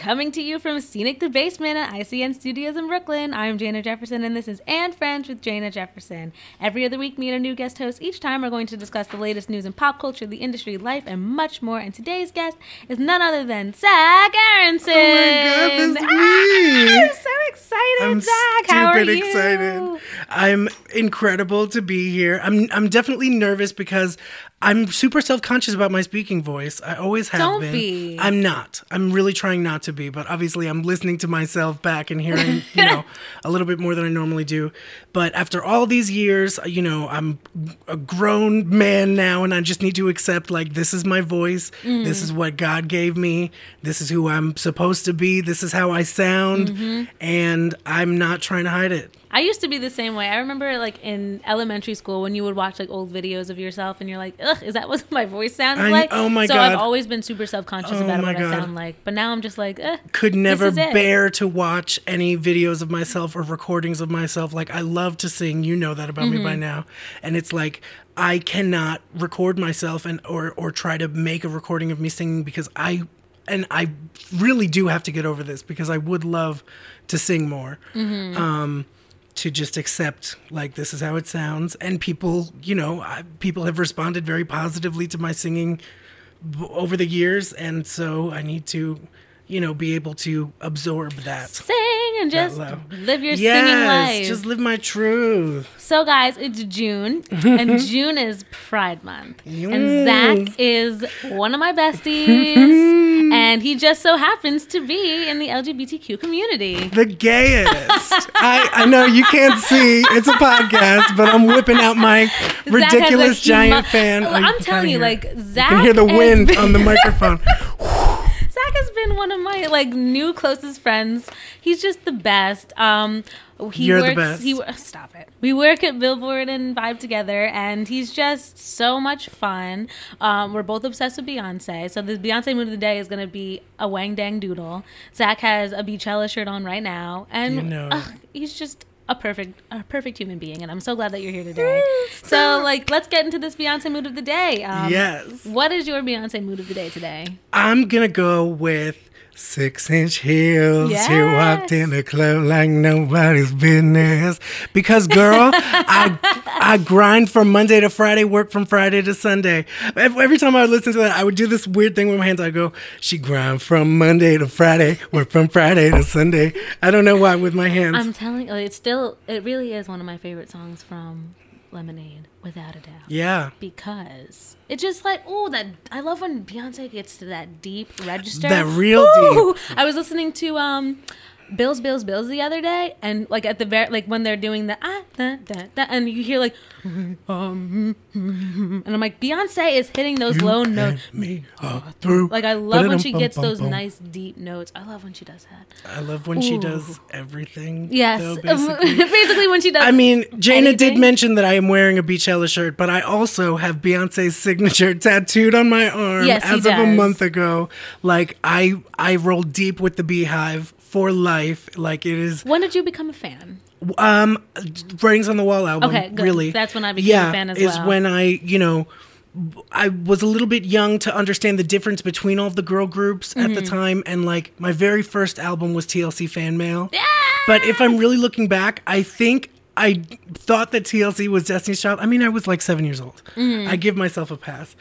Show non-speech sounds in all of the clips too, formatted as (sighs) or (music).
Coming to you from Scenic the Basement at ICN Studios in Brooklyn, I'm J'na Jefferson, and this is And Friends with J'na Jefferson. Every other week, me and a new guest host. Each time, we're going to discuss the latest news in pop culture, the industry, life, and much more. And today's guest is none other than Zach Aaronson. Oh my God, that's Ah, me. I'm so excited, I'm Zach. How are you? excited. I'm incredible to be here. I'm I'm definitely nervous because I'm super self-conscious about my speaking voice. I always have Don't been. be. I'm not. I'm really trying not to be, but obviously I'm listening to myself back and hearing, (laughs) you know, a little bit more than I normally do. But after all these years, you know, I'm a grown man now and I just need to accept like this is my voice. Mm. This is what God gave me. This is who I'm supposed to be. This is how I sound Mm-hmm. and I'm not trying to hide it. I used to be the same way. I remember like in elementary school when you would watch like old videos of yourself and you're like, ugh, is that what (laughs) my voice sounds I- like? oh my god. so I've always been super self conscious Oh about what I sound like. But now I'm just like, eh. could never is it. bear to watch any videos of myself or recordings of myself. Like I love to sing, you know that about me Mm-hmm. by now. And it's like I cannot record myself and or or try to make a recording of me singing because I and I really do have to get over this because I would love to sing more. Mm-hmm. Um to just accept like this is how it sounds. And people you know I, people have responded very positively to my singing b- over the years. And so i need to you know be able to absorb that. Sing and just live your yes singing life. just live my truth. So, guys, it's June, and (laughs) June is Pride Month. And Zach is one of my besties, and he just so happens to be in the LGBTQ community. the gayest (laughs) I, I know you can't see it's a podcast but i'm whipping out my Zach has a ridiculous giant fan Oh, I'm telling you, hear like. Zach you can hear the wind been- on the (laughs) microphone Zach has been one of my like new closest friends. He's just the best. Um, he You're the works. best. He (laughs) stop it. We work at Billboard and Vibe together, and he's just so much fun. Um, we're both obsessed with Beyonce, so the Beyonce mood of the day is gonna be a Wang Dang Doodle. Zach has a Beachella shirt on right now, and You know he's just. A perfect, a perfect human being, and I'm so glad that you're here today. so, like, let's get into this Beyonce mood of the day. Um, Yes. What is your Beyonce mood of the day today? I'm gonna go with six inch heels. She walked in the club like nobody's business. Because girl, I I grind from Monday to Friday, work from Friday to Sunday. Every time I would listen to that, I would do this weird thing with my hands. I go, she grind from Monday to Friday, work from Friday to Sunday. I don't know why with my hands. I'm telling you, it's still, it really is one of my favorite songs from Lemonade, without a doubt. yeah. Because it's just like, oh, that I love when Beyonce gets to that deep register. That real Ooh! I was listening to um, Bills, Bills, Bills the other day, and like at the very like when they're doing the ah da, da, da, and you hear like, um, and I'm like, Beyonce is hitting those low notes. Me through. Like I love when she gets those nice deep notes. I love when she does that. I love when she does everything. Yes, though, (laughs) basically. basically when she does. I mean, Jana did mention that I am wearing a Beachella shirt, but I also have Beyonce's signature (laughs) tattooed on my arm Yes, as of a month ago. Like I I roll deep with the Beehive for life. Like it is when did you become a fan? um Writings on the Wall album. Okay, good. Really. That's when I became a fan as is well. when I, you know, I was a little bit young to understand the difference between all the girl groups at Mm-hmm. the time and like my very first album was TLC Fan Mail. But if I'm really looking back, I think I thought that TLC was Destiny's Child. I mean, I was like seven years old. Mm-hmm. I give myself a pass.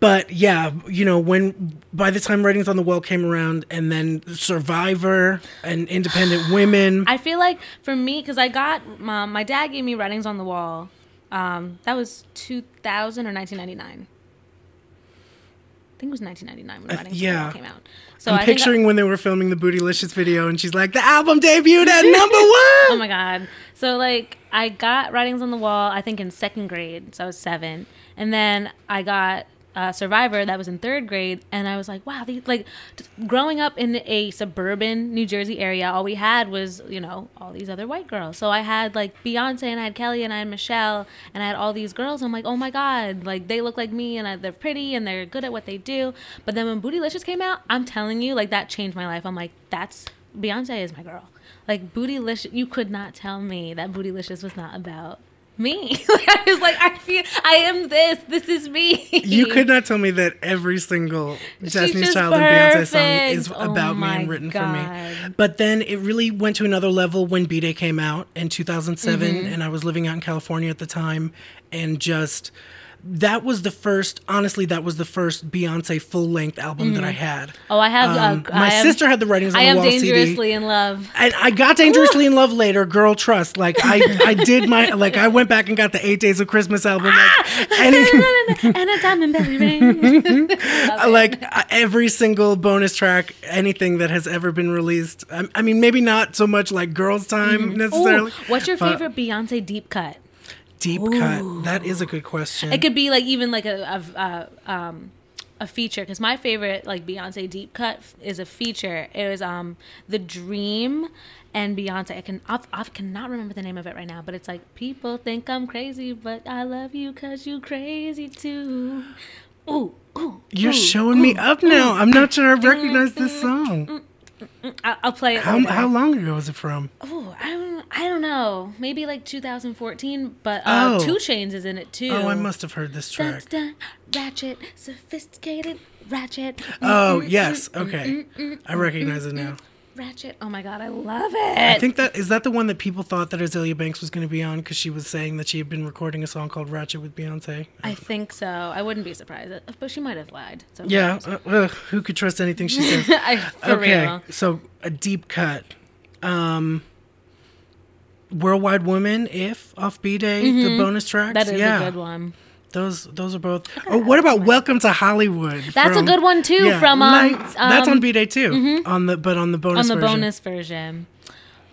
But yeah, you know, when by the time Writings on the Wall came around and then Survivor and Independent (sighs) Women. I feel like for me, because I got my, my dad gave me writings on the wall. Um, that was 2000 or 1999. I think it was 1999 when Uh, Writings on the yeah. Wall came out. So I'm I think I- picturing when they were filming the Bootylicious video and she's like, the album debuted at (laughs) number oh one. my god. So like I got writings on the wall. I think in second grade, so I was seven, and then I got uh, Survivor that was in third grade, and I was like, wow, like growing up in a suburban New Jersey area, all we had was you know all these other white girls. So I had like Beyonce, and I had Kelly, and I had Michelle, and I had all these girls. I'm like, oh my god, like they look like me, and I, they're pretty, and they're good at what they do. But then when Bootylicious came out, I'm telling you, like that changed my life. I'm like, that's Beyonce is my girl. Like Bootylicious, you could not tell me that Bootylicious was not about me. (laughs) I was like, I feel, I am this. This is me. You could not tell me that every single Destiny's Child and Beyonce song is. Oh about me and written for me. But then it really went to another level when B Day came out in 2007, Mm-hmm. and I was living out in California at the time, and just that was the first. Honestly, that was the first Beyonce full length album that I had. Oh, I have. Um, uh, my I am- sister had the writings on I the am wall CD. dangerously in love. And I got dangerously in love later, girl. Trust. Like I, I did my (laughs) like I went back and got the Eight Days of Christmas album. Like, (laughs) and (laughs) and a diamond belly ring. like uh, every single bonus track, anything that has ever been released. I, I mean, maybe not so much like Girls Tyme Ooh, necessarily. what's your but favorite Beyonce deep cut? Deep cut? That is a good question. It could be like even like a, a, a um a feature because my favorite like Beyonce deep cut is a feature. It was um the Dream and Beyonce. I can I, I cannot remember the name of it right now, but it's like people think I'm crazy, but I love you cause you crazy too. Ooh, ooh. You're ooh, showing me ooh, up now. I'm not sure I Mm, recognize this song. I'll play it. How, how long ago was it from? Oh, I don't, I don't know. Maybe like 2014, but uh, Oh. Two Chains is in it too. Oh, I must have heard this track. dun, ratchet, sophisticated, ratchet. Oh, mm, mm, mm, yes. Okay. I recognize it now. Ratchet. Oh my god, I love it. I think that is that the one that people thought that Azealia Banks was going to be on because she was saying that she had been recording a song called Ratchet with Beyonce. I think so. I wouldn't be surprised, uh, but she might have lied. So Yeah, knows? uh, ugh, who could trust anything she says? (laughs) I, for okay, real. so a deep cut. Um, Worldwide Woman, if off B Day, the bonus tracks. Mm-hmm. That is yeah, a good one. Those those are both. Oh, what about Welcome to Hollywood? That's a good one too. From um, Lights. that's on um, B Day too. On the but on the bonus on the version. bonus version.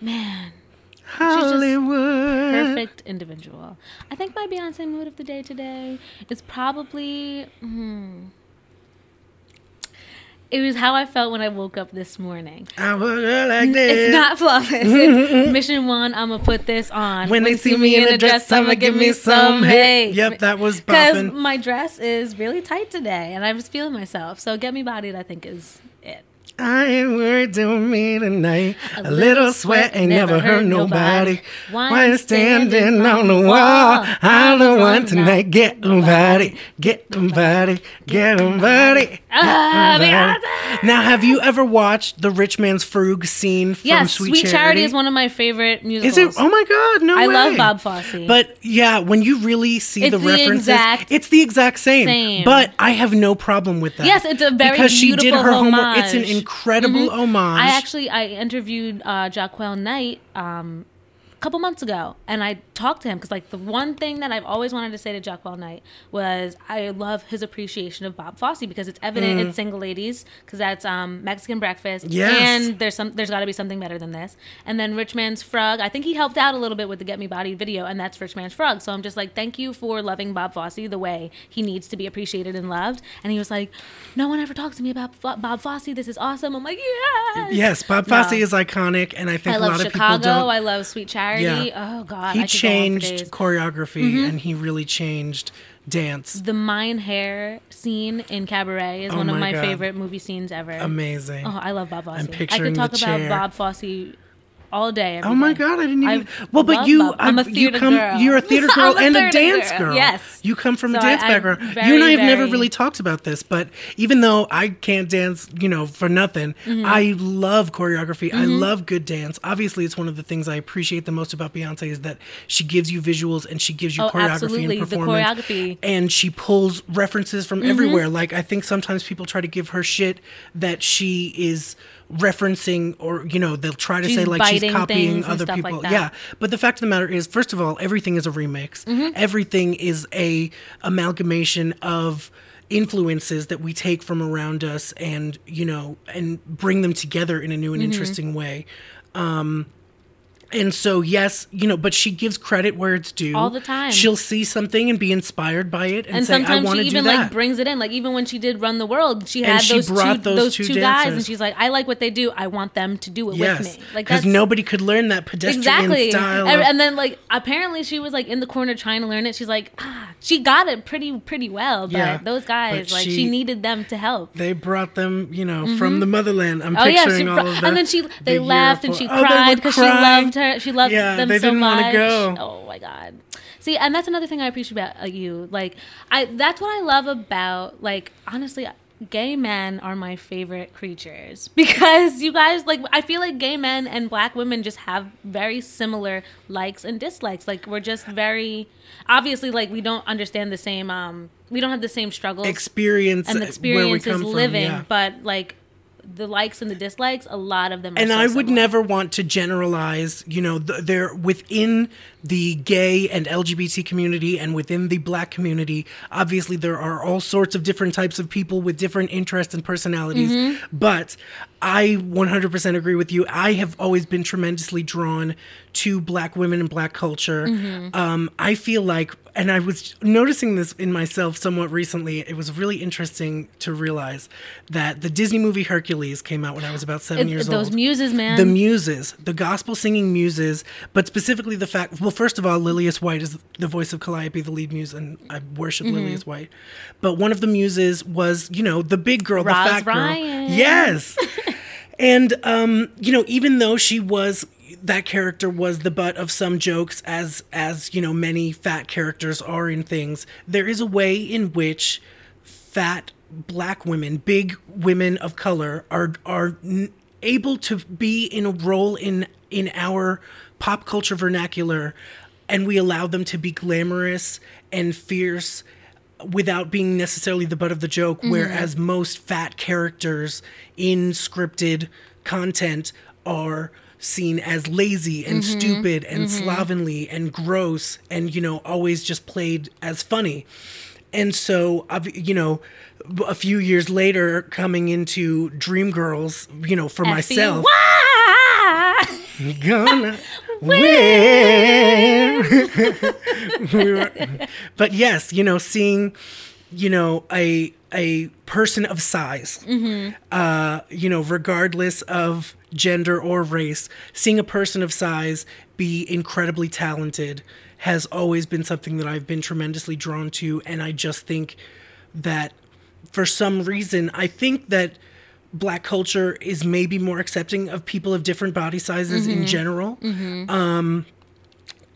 Man, Hollywood. perfect individual. I think my Beyonce mood of the day today is probably. hmm, it was how I felt when I woke up this morning. I would look like this. It's not flawless. It's (laughs) mission one. I'm gonna put this on. When they see me in a dress, I'ma give me some Hey. Yep, that was (laughs) because my dress is really tight today, and I was feeling myself. So get me bodied. I think is it. I ain't worried to me tonight. A, little sweat ain't never hurt nobody. Why standing on the wall? I'm the one tonight. Get them body, get them body, get. Ah, get 'em Beyonce! body. Now, have you ever watched the Rich Man's Frug scene from Yes, Sweet, Sweet, Charity. Charity is one of my favorite musicals. Is it? Oh my God! No I way. love Bob Fosse. But yeah, when you really see It's the the references, exact it's the exact same. same. But I have no problem with that. Yes, it's a very because she did her homework. It's an homage. Mm-hmm. incredible homage. I actually I interviewed uh, JaQuel Knight um, a couple months ago, and I talked to him because like the one thing that I've always wanted to say to JaQuel Knight was I love his appreciation of Bob Fosse because it's evident in Single Ladies because that's um, Mexican Breakfast, Mm. Yes. and there's some there's got to be something better than this, and then Rich Man's Frug. I think he helped out a little bit with the Get Me Body video, and that's Rich Man's Frug. So I'm just like, thank you for loving Bob Fosse the way he needs to be appreciated and loved. And he was like, no one ever talks to me about Bob Fosse. This is awesome. I'm like, yes. yes, Bob Fosse No. is iconic, and I think I a love lot of people Chicago. don't. I love Sweet Charity. Yeah. Oh God, he I could go on for changed days. Mm-hmm. choreography, and he really changed dance. The Mein Herr scene in Cabaret is Oh one of my my God. favorite movie scenes ever. Amazing. Oh, I love Bob Fosse. I picturing could talk the about. Bob Fosse all day. Oh my day. God! I didn't even. I well, but you, Bob- I'm a I- you come, girl. You're a theater (laughs) girl a and a dance girl. girl. Yes. you come from a So I- dance I'm background. you and I have never really talked about this, but even though I can't dance, you know, for nothing, Mm-hmm. I love choreography. I love good dance. Obviously, it's one of the things I appreciate the most about Beyonce is that she gives you visuals and she gives you Oh, choreography absolutely. and The performance. choreography. Mm-hmm. and she pulls references from everywhere. Like I think sometimes people try to give her shit that she is referencing or you know they'll try to She's say like she's copying other stuff like people. yeah. But the fact of the matter is first of all everything is a remix. Mm-hmm. everything is a amalgamation of influences that we take from around us and you know and bring them together in a new and Mm-hmm. interesting way. Um and so yes you know but she gives credit where it's due All the time. she'll see something and be inspired by it and, and say i sometimes want she to do even like brings it in. Like even when she did Run the World, she had she those brought two those those, two two, guys, and she's like, I like what they do. I want them to do it yes with me. Like because nobody could learn that pedestrian exactly. style And, and then like apparently she was like in the corner trying to learn it. She's like, ah, she got it pretty pretty well. But Yeah, those guys, like she- she needed them to help. they brought them, you know, from the motherland. I'm Oh yeah, picturing she, all of that. and then she they the laughed and she Oh, cried because she loved her. Her. She loved Yeah, them they so didn't much. go. Oh my god. See, and that's another thing I appreciate about uh, you. Like, I that's what I love about like honestly. Gay men are my favorite creatures (laughs) because you guys like. I feel like gay men and black women just have very similar likes and dislikes. Like we're just very obviously like we don't understand the same. Um, we don't have the same struggles experience and the experience where is we come living, From, yeah. but like the likes and the dislikes, a lot of them. Are and so I would similar. never want to generalize, you know, th- there within the gay and LGBT community and within the black community, obviously there are all sorts of different types of people with different interests and personalities. Mm-hmm. But I 100% agree with you. I have always been tremendously drawn to black women and black culture. Mm-hmm. Um, I feel like, and I was noticing this in myself somewhat recently. It was really interesting to realize that the Disney movie Hercules came out when I was about seven It- years those old Those muses, man. the muses, the gospel singing muses, but specifically the fact. Well, first of all, Lillias White is the voice of Calliope, the lead muse, and I worship Mm-hmm. Lillias White. But one of the muses was, you know, the big girl, Roz the fat Ryan. girl. Yes, (laughs) and um, you know, even though she was that character was the butt of some jokes, as as you know, many fat characters are in things. There is a way in which fat black women, big women of color, are are n- able to be in a role in in our pop culture vernacular, and we allow them to be glamorous and fierce without being necessarily the butt of the joke. Whereas most fat characters in scripted content are seen as lazy and stupid and slovenly and gross and you know always just played as funny. And so you know a few years later coming into dreamgirls you know for myself Wah! gonna (laughs) win. (laughs) We were- but yes, you know, seeing, you know, a a person of size, uh, you know, regardless of gender or race, seeing a person of size be incredibly talented has always been something that I've been tremendously drawn to, and I just think that for some reason, I think that black culture is maybe more accepting of people of different body sizes in general. Um,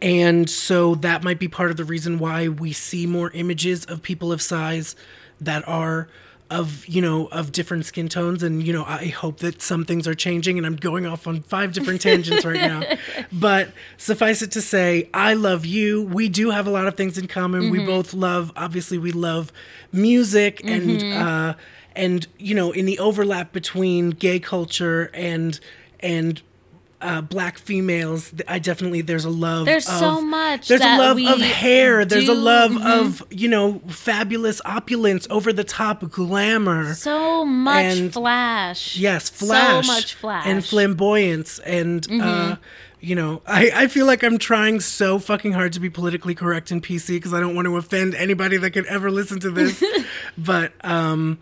and so that might be part of the reason why we see more images of people of size that are of you know of different skin tones. And you know i hope that some things are changing and i'm going off on five different (laughs) tangents right now. But suffice it to say i love you. We do have a lot of things in common. We both love obviously we love music and uh and you know in the overlap between gay culture and and uh, black females, I definitely there's a love. There's of, so much There's a love of hair. There's a do- love mhm. of you know fabulous opulence, over the top glamour. So much And- flash. yes, flash. So much flash. Mm-hmm. and flamboyance and. uh you know, I, I feel like I'm trying so fucking hard to be politically correct and PC because I don't want to offend anybody that could ever listen to this. (laughs) but, um,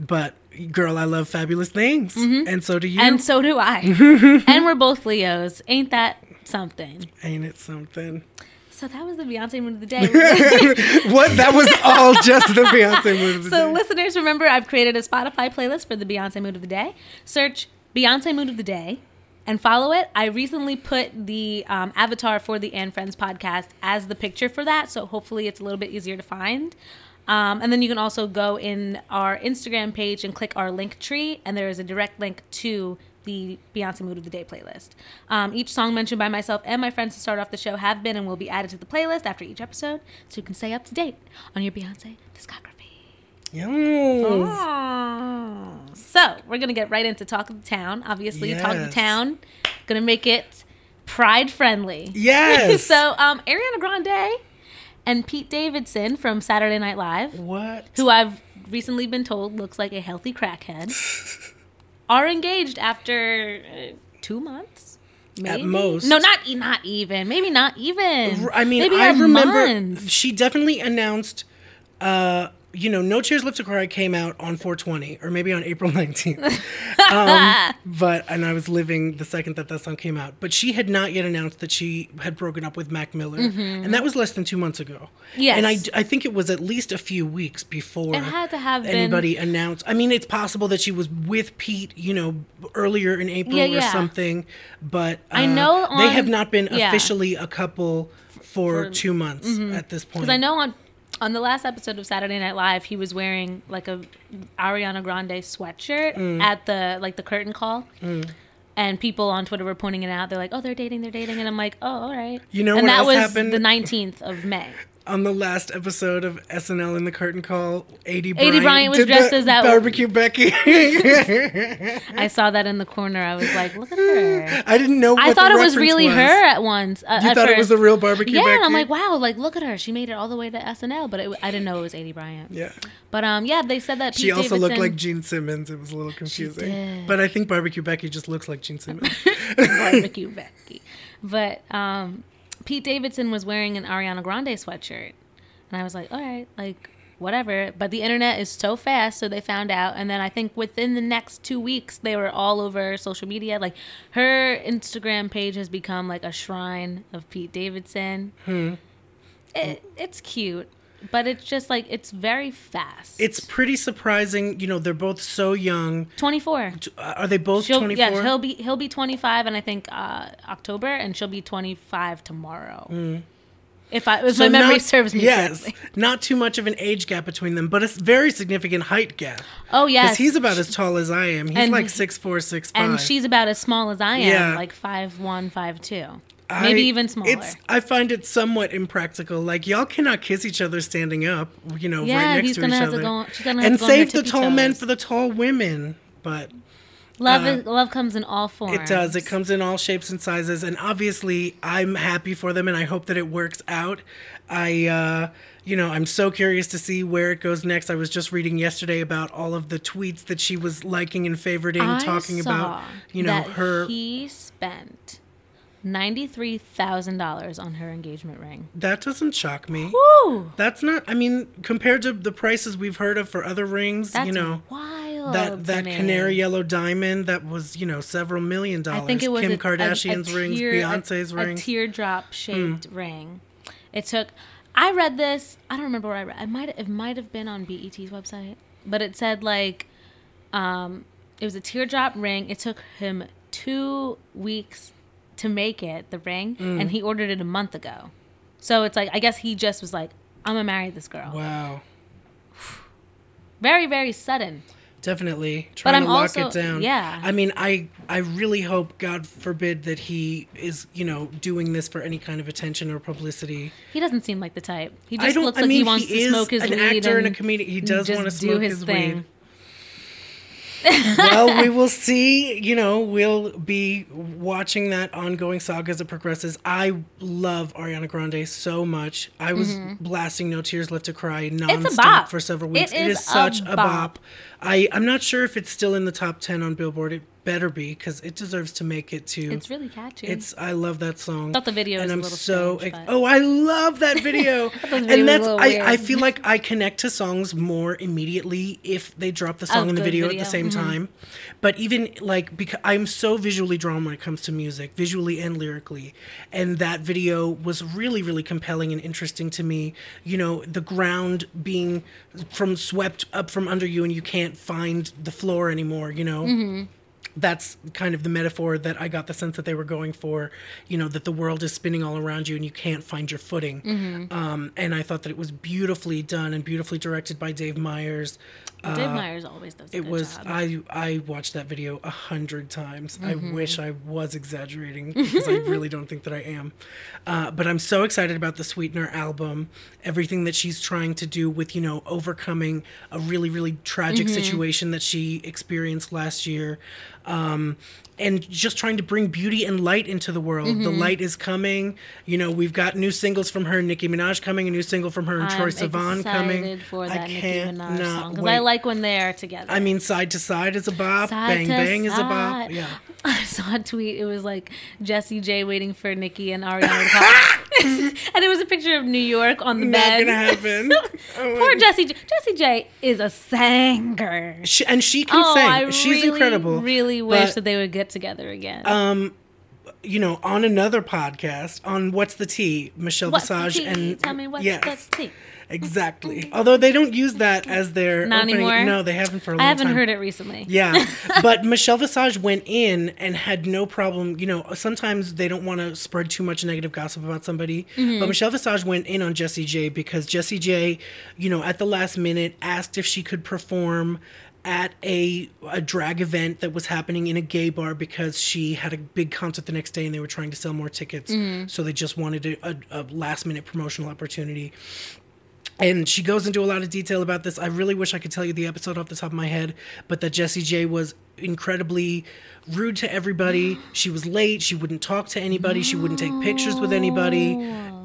but girl, I love fabulous things, and so do you. Mm-hmm. And so do I. (laughs) and we're both Leos. Ain't that something? Ain't it something? So that was the Beyonce mood of the day. (laughs) What? That was all just the Beyonce mood of the so day. listeners, remember I've created a Spotify playlist for the Beyonce mood of the day. Search Beyonce mood of the day and follow it. I recently put the um, avatar for the And Friends podcast as the picture for that, so hopefully it's a little bit easier to find. Um, and then you can also go in our Instagram page and click our link tree, and there is a direct link to the Beyonce Mood of the Day playlist. Um, each song mentioned by myself and my friends to start off the show have been and will be added to the playlist after each episode, so you can stay up to date on your Beyonce discography. Yes. Oh. So we're gonna get right into talk of the town. Obviously, talk of the Yes. town. Gonna make it pride friendly. Yes. (laughs) so um, Ariana Grande and Pete Davidson from Saturday Night Live, what? who I've recently been told looks like a healthy crackhead, (laughs) are engaged after uh, two months. Maybe? most. No, not e- not even. Maybe not even. I mean, Maybe I remember month. she definitely announced uh, you know, No Tears Left to Cry came out on 420 or maybe on April (laughs) 19th. (laughs) um, but, and I was living the second that that song came out. But she had not yet announced that she had broken up with Mac Miller. And that was less than two months ago. Mm-hmm. Yes. And I, I think it was at least a few weeks before It had to have been- anybody announced. I mean, it's possible that she was with Pete, you know, earlier in April Yeah, or yeah. something. But uh, I know they have not been yeah. officially a couple for, two months at this point. Because I know on on the last episode of Saturday Night Live, he was wearing like a Ariana Grande sweatshirt Mm. at the like the curtain call. And people on Twitter were pointing it out. They're like, "Oh, they're dating, they're dating," and I'm like, "Oh, all right." You know and that was happened? the 19th of May. On the last episode of SNL in the curtain call, Aidy Bryant, Aidy Bryant was dressed as that- barbecue Becky. I saw that in the corner. I was like, "Look at her." I didn't know. What I thought it was really was. her at once. Uh, You at thought it was the real barbecue Yeah, Becky. and I'm like, wow, like look at her. She made it all the way to SNL, but it, I didn't know it was Aidy Bryant. Yeah. But um, yeah, they said that Pete She also looked like Gene Simmons. It was a little confusing. did. But I think barbecue Becky just looks like Gene Simmons. (laughs) barbecue Becky. But um, Pete Davidson was wearing an Ariana Grande sweatshirt, and I was like, all right, like whatever. But the internet is so fast, so they found out, and then I think within the next two weeks, they were all over social media. Like her Instagram page has become like a shrine of Pete Davidson. Hmm. It, it's cute. But it's just like it's very fast. it's pretty surprising. You know, they're both so young. 24. Uh, Are they both She'll, 24? yeah, he'll be he'll be 25, and I think uh, October, and she'll be 25 tomorrow. If I if So my memory not- serves me yes, correctly. not too much of an age gap between them, but a very significant height gap. Oh Because he's about as tall as I am. He's And- like six four, six five. and she's about as small as I am, Yeah. like five one, five two, I- maybe even smaller. It's I find it somewhat impractical. Like y'all cannot kiss each other standing up. You know, Yeah, right next he's to gonna each have to other. go- she's gonna have and to go save the tall men for the tall women. But love uh, is, love comes in all forms. it does. It comes in all shapes and sizes. And obviously, I'm happy for them, and I hope that it works out. I. uh you know, I'm so curious to see where it goes next. I was just reading yesterday about all of the tweets that she was liking and favoriting, I talking about, you know, her. He spent ninety three thousand dollars on her engagement ring. that doesn't shock me. Woo! That's not. I mean, compared to the prices we've heard of for other rings, That's you know, wild. that that me. canary yellow diamond that was you know several million dollars. I think it was Kim a, Kardashian's a, a rings, tear- Beyonce's a, rings. a teardrop shaped ring. It took. I read this. I don't remember where I read. I might. It might have been on BET's website, but it said like, um, it was a teardrop ring. It took him two weeks to make it the ring, Mm. and he ordered it a month ago. So it's like I guess he just was like, I'm gonna marry this girl. wow, (sighs) Very very sudden. definitely trying I'm to lock also- it down. yeah. I mean, I I really hope, God forbid, that he is you know doing this for any kind of attention or publicity. He doesn't seem like the type. He just looks I like mean, he wants he to smoke his an weed actor and a and comedian. He does want to do smoke his his, thing. weed. Well, we (laughs) will see. You know, we'll be watching that ongoing saga as it progresses. I love Ariana Grande so much. I was mm-hmm. blasting "No Tears Left to Cry" nonstop bop. for several weeks. It it is is a such a bop. I I'm not sure if it's still in the top ten on Billboard. It better be because it deserves to make it to. It's really catchy. It's I love that song. Thought the video and I'm little so strange, ex- oh I love that (laughs) video. video was and that's I, weird. I feel like I connect to songs more immediately if they drop the song and the good video, at the same Mhm. time. But even like because I'm so visually drawn when it comes to music, visually and lyrically, and that video was really really compelling and interesting to me. You know, the ground being from swept up from under you and you can't find the floor anymore. You know Mm-hmm. That's kind of the metaphor that I got the sense that they were going for. You know, that the world is spinning all around you and you can't find your footing. Mm-hmm. Um, and I thought that it was beautifully done and beautifully directed by Dave Meyers. Dave Meyers always does. A uh, It good was job. I I watched that video a hundred times. Mm-hmm. I wish I was exaggerating (laughs) because I really don't think that I am. Uh, but I'm so excited about the Sweetener album. Everything that she's trying to do with you know overcoming a really really tragic Mm-hmm. situation that she experienced last year. Um, and just trying to bring beauty and light into the world. Mm-hmm. The light is coming. You know, we've got new singles from her and Nicki Minaj coming, a new single from her and Troye I'm Sivan coming. for that I can't Minaj not song because. I like when they're together. I mean, side to side is a bop. Side bang bang is a bop. Yeah. (laughs) I saw a tweet. It was like Jessie J waiting for Nicki and Ariana. (laughs) (laughs) and it was a picture of New York on the Not bed. gonna happen. (laughs) Oh Poor Jessie. J. Jessie J is a singer. She, and she can Oh, sing. I She's really, incredible. Really wish But, that they would get together again. um, you know, on another podcast on What's the Tea, Michelle what's the Visage tea? and Tell me what's yes, the tea? Exactly. (laughs) Although they don't use that as their Not opening. anymore? No, they haven't for a long time. I haven't time. heard it recently. Yeah, (laughs) but Michelle Visage went in and had no problem. You know, sometimes they don't want to spread too much negative gossip about somebody. Mm-hmm. But Michelle Visage went in on Jessie J because Jessie J, you know, at the last minute asked if she could perform at a a drag event that was happening in a gay bar because she had a big concert the next day and they were trying to sell more tickets. Mm-hmm. So they just wanted a, a, a last minute promotional opportunity and she goes into a lot of detail about this. I really wish I could tell you the episode off the top of my head, but that Jessie J was incredibly rude to everybody. She was late. She wouldn't talk to anybody. She wouldn't take pictures with anybody.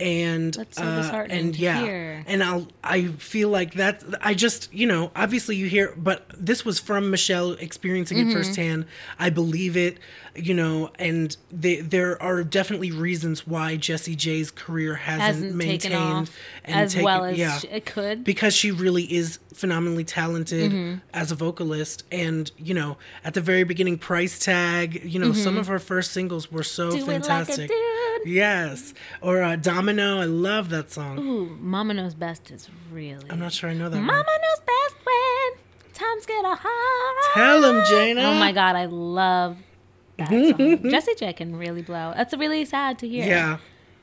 And That's so uh, and yeah, hear. and I'll I feel like that. I just you know obviously you hear, but this was from Michelle experiencing Mm-hmm. it firsthand. I believe it, you know, and they, there are definitely reasons why Jessie J's career hasn't, Hasn't maintained taken off and as taken- well as yeah it could. because she really is phenomenally talented Mm-hmm. as a vocalist and you know at the very beginning price tag you know some of her first singles were so Mm-hmm. Do like fantastic dude. yes or uh, domino i love that song Ooh, Mama knows best is really. i'm not sure i know that Mama one. knows best when times get hard. tell him jana Oh my god, I love that song. (laughs) Jessie J can really blow. That's really sad to hear. yeah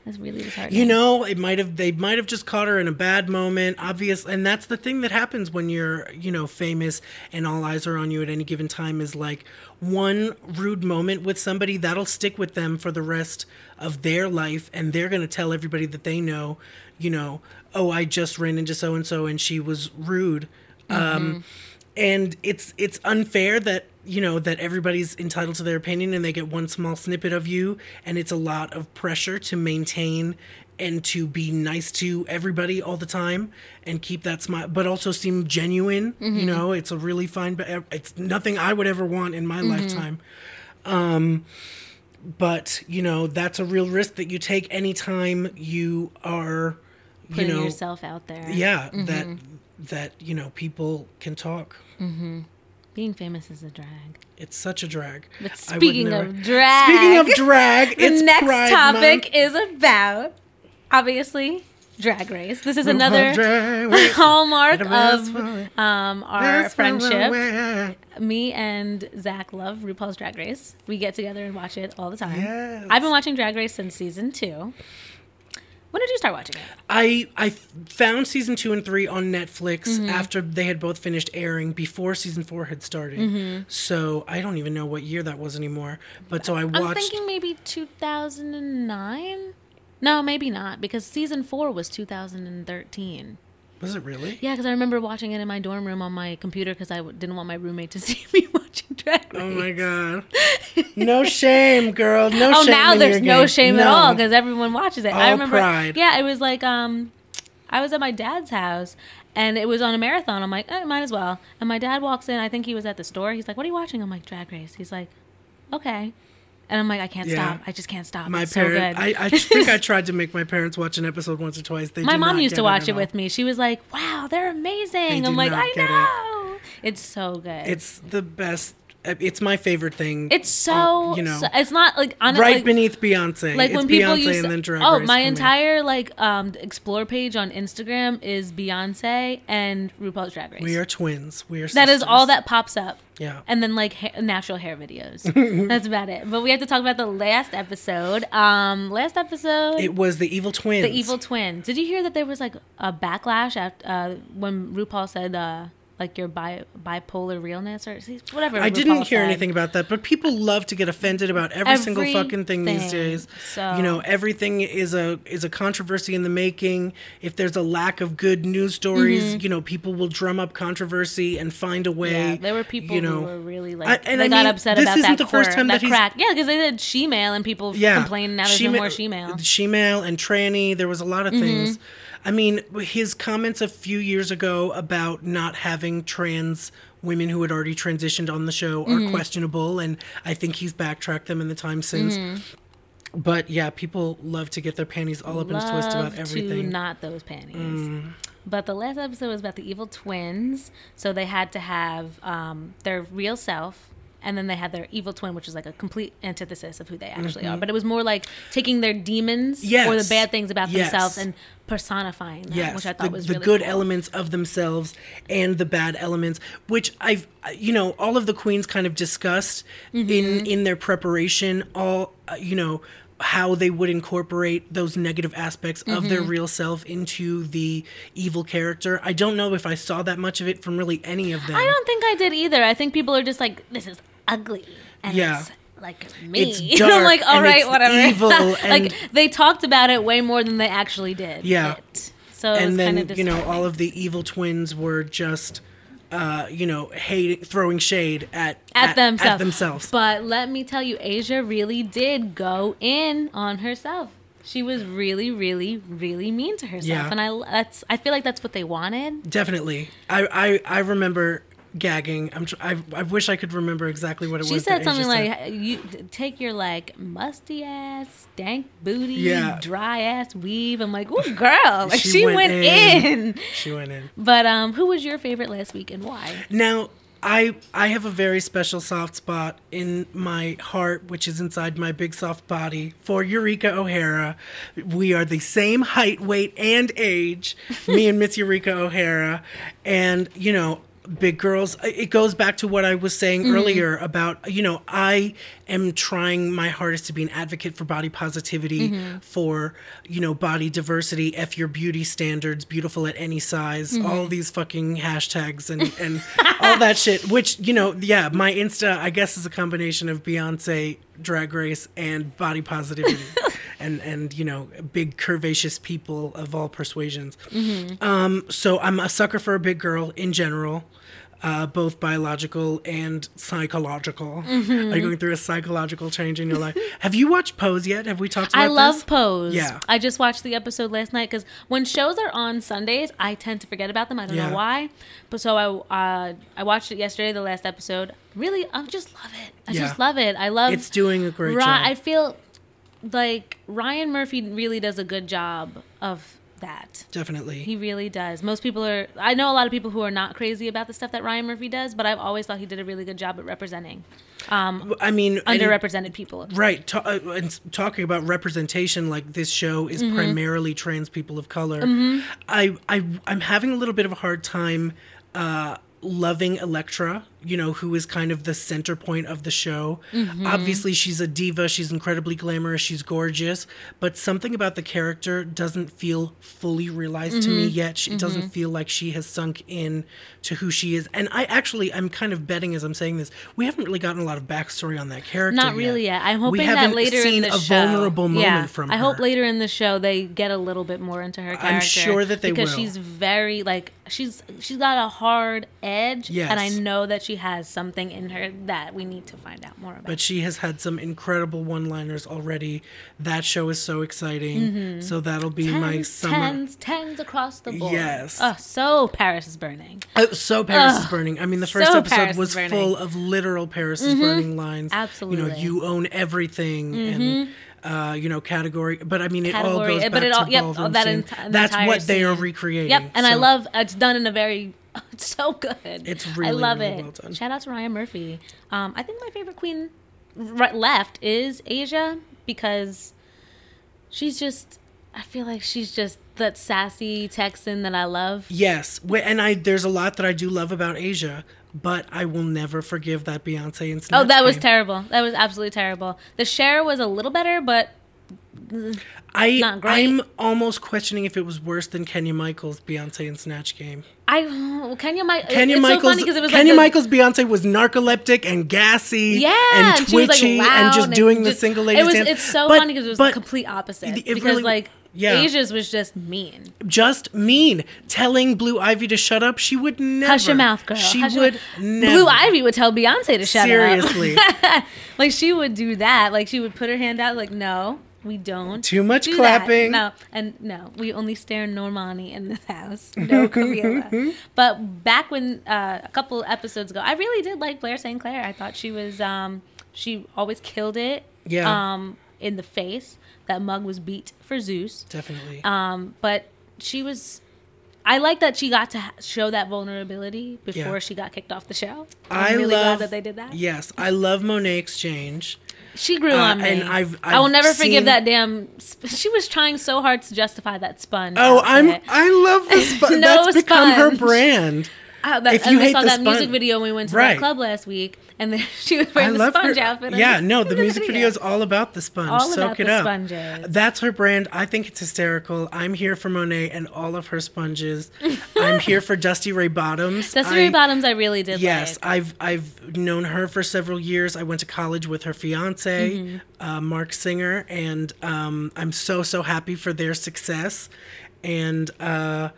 That's really disheartening. you know it might have they might have just caught her in a bad moment obvious and that's the thing that happens when you're you know famous and all eyes are on you at any given time is like one rude moment with somebody that'll stick with them for the rest of their life and they're going to tell everybody that they know you know oh i just ran into so and so and she was rude um and it's it's unfair that you know that everybody's entitled to their opinion and they get one small snippet of you and it's a lot of pressure to maintain and to be nice to everybody all the time and keep that smile but also seem genuine you mm-hmm. know? It's a really fine it's nothing i would ever want in my mm-hmm. lifetime. Um but you know that's a real risk that you take anytime you are you putting know yourself out there. yeah that mm-hmm. that you know people can talk Being famous is a drag. it's such a drag But speaking never- of drag, speaking of drag (laughs) the next Pride topic Month. is about obviously drag race. This is another (laughs) hallmark Let 'em ask of um, our friendship. Me and Zach love RuPaul's Drag Race. We get together and watch it all the time. Yes. I've been watching Drag Race since season two. When did you start watching it? I I found season two and three on Netflix Mm-hmm. after they had both finished airing before season four had started. Mm-hmm. So I don't even know what year that was anymore. But so I watched. I'm thinking maybe 2009. No, maybe not because season four was 2013. Was it really? Yeah, because I remember watching it in my dorm room on my computer because I w- didn't want my roommate to (laughs) see me watching Drag Race. Oh my god! (laughs) No shame, girl. No Oh, shame. Oh, now there's no game. shame at all because everyone watches it. I remember. pride. Yeah, it was like um, I was at my dad's house and it was on a marathon. I'm like, eh, might as well. And my dad walks in. I think he was at the store. He's like, "What are you watching?" I'm like, "Drag Race." He's like, "Okay." And I'm like, I can't Yeah. stop. I just can't stop. My it's so parents. good. I, I (laughs) think I tried to make my parents watch an episode once or twice. They My mom used to watch at it with me. She was like, "Wow, they're amazing." They I'm like, "I get it. know." It's so good. It's the best. It's my favorite thing. it's so, uh, you know, so- it's not like on right like, beneath Beyonce. like it's when people Beyonce use and then Drag oh my for me. entire like um explore page on Instagram is Beyonce and RuPaul's Drag Race. We are twins. We are. that is all that pops up. Yeah. And then like ha- natural hair videos. (laughs) That's about it. But we have to talk about the last episode. Um, last episode. It was the evil twins. the evil twins. Did you hear that there was like a backlash at uh, when RuPaul said uh, like your bi- bipolar realness or whatever? I didn't hear anything about that, but people love to get offended about every single fucking thing these days. So- You know, everything is a is a controversy in the making. If there's a lack of good news stories, you know, people will drum up controversy and find a way. Mm-hmm. Yeah, there were people you know, who were really like I- and they I got mean, upset this about isn't that the first time that that crack. Yeah, because they did shemale and people yeah, complaining now there's no Shema- more shemale. Shemale and tranny. There was a lot of Mm-hmm. things. I mean, his comments a few years ago about not having trans women who had already transitioned on the show Mm-hmm. are questionable, and I think he's backtracked them in the time since. Mm-hmm. But yeah, people love to get their panties all up in a twist about Love To everything. Mm. not those panties. But the last episode was about the evil twins, so they had to have um, their real self. And then they had their evil twin, which is like a complete antithesis of who they actually are. But it was more like taking their demons or the Mm-hmm. Bad things about Yes. themselves and personifying them, Yes, which I thought the, was the really good cool. elements of themselves and the bad elements, which I've, you know, all of the queens kind of discussed Mm-hmm. in in their preparation. All, uh, you know, how they would incorporate those negative aspects of Mm-hmm. their real self into the evil character. I don't know if I saw that much of it from really any of them. I don't think I did either. I think people are just like, this is ugly. And Yeah. it's like me. (laughs) It's And I'm like, all right, whatever. evil (laughs) like they talked about it way more than they actually did. Yeah. it. So and then you know all of the evil twins were just uh you know hating throwing shade at at, themselves. at themselves But let me tell you, Asia really did go in on herself. She was really, really, really mean to herself, Yeah. and I that's I feel like that's what they wanted. definitely i i i remember gagging i'm tr- I, I wish i could remember exactly what it She was She said something like, said. "You take your like musty ass, stank booty, Yeah. dry ass weave." I'm like, "Ooh, girl!" (laughs) Like She she, went went, in. in. she went in But um, who was your favorite last week and why? now I I have a very special soft spot in my heart, which is inside my big soft body for Eureka O'Hara. We are the same height, weight, and age, me and Miss Eureka O'Hara, and you know, big girls. It goes back to what I was saying mm-hmm. earlier about you know I am trying my hardest to be an advocate for body positivity, mm-hmm. for you know body diversity, f your beauty standards, beautiful at any size, mm-hmm. all these fucking hashtags and and all that shit. Which you know, yeah, my Insta I guess is a combination of Beyonce, Drag Race, and body positivity. (laughs) And, and you know big curvaceous people of all persuasions um, so i'm a sucker for a big girl in general uh, both biological and psychological. Are you going through a psychological change in your life? (laughs) Have you watched Pose yet? Have we talked about I love this? Pose. Yeah. I just watched the episode last night because when shows are on Sundays, I tend to forget about them. I don't Yeah. know why, but so I uh, I watched it yesterday, the last episode. Really, I just love it. I Yeah. just love it. I love. It's doing a great Ri- job. I feel like Ryan Murphy really does a good job of that. Definitely. He really does. Most people are. I know a lot of people who are not crazy about the stuff that Ryan Murphy does, but I've always thought he did a really good job at representing um, I mean, and- underrepresented people. Right. Ta- uh, and talking about representation, like this show is Mm-hmm. primarily trans people of color. I, I, I'm having a little bit of a hard time uh, loving Elektra, you know, who is kind of the center point of the show. Mm-hmm. Obviously, she's a diva. She's incredibly glamorous. She's gorgeous. But something about the character doesn't feel fully realized to Mm-hmm. me yet. She, It doesn't feel like she has sunk in to who she is. And I actually, I'm kind of betting as I'm saying this, we haven't really gotten a lot of backstory on that character. Not really yet. I'm We hoping that haven't later in the a show, vulnerable moment yeah, from I hope later in the show they get a little bit more into her character. I'm sure that they will. because will. she's very like she's she's got a hard edge, Yes. and I know that she has something in her that we need to find out more about. But she has had some incredible one-liners already. That show is so exciting. So that'll be my tens, summer. tens, tens across the board. Yes. Oh, so Paris is burning. Oh, so Paris is burning. I mean, the first So episode Paris was full of literal Paris is burning lines. Absolutely. You know, Mm-hmm. you own everything and. Uh, you know, category, but I mean, it all Category, goes back but it all to yep, ballroom that enti- That's entire what they are recreating. Yep, and I love it's done in a very (laughs) it's so good. It's really, I love really it. well done. Shout out to Ryan Murphy. Um, I think my favorite queen right left is Asia because she's just I feel like she's just that sassy Texan that I love. Yes, and I there's a lot that I do love about Asia, but I will never forgive that Beyonce and Snatch Oh, that was terrible. That was absolutely terrible. The Cher was a little better, but I. I'm almost questioning if it was worse than Kenya Michaels Beyonce and Snatch Game. I Kenya Mike. Kenya Michaels so funny it was Kenya like the- Michaels Beyonce was narcoleptic and gassy Yeah, and was, like, twitchy and, just doing the just- single ladies It was. dance. It's so But- funny because it was the complete opposite. it because really- like yeah. Asia's was just mean. just mean telling Blue Ivy to shut up. She would never. Hush your mouth, girl. She Hush would never. Blue Ivy would tell Beyonce to shut Seriously. up. Seriously. (laughs) like she would do that. Like she would put her hand out. Like no, we don't. Too much do clapping. That. No, and no, we only stare Normani in this house. (laughs) No (laughs) but back when uh, a couple episodes ago, I really did like Blair St. Clair. I thought she was. Um, she always killed it. Yeah. Um, in the face. That mug was beat for Zeus. Definitely. Um, but she was. I like that she got to show that vulnerability before Yeah. she got kicked off the show. I I'm really love glad that they did that. Yes, I love Monét X Change. She grew Uh, on me. and I've- I will I've never forgive that damn. sp- She was trying so hard to justify that sponge. Oh, I'm. I love the sponge. (laughs) No That's become her brand. Ah, that, if and you I hate saw the that music video when we went to Right. that club last week, and then (laughs) she was I wearing the love sponge her. outfit. Yeah, no, the music video is all about the sponge. All Soak about it the up. sponges. That's her brand. I think it's hysterical. I'm here for Monet and all of her sponges. I'm here for Dusty Ray Bottoms. (laughs) Dusty I- Ray Bottoms, I really did. Yes, like. I've I've known her for several years. I went to college with her fiance, Mm-hmm. uh, Mark Singer, and um, I'm so so happy for their success. And uh,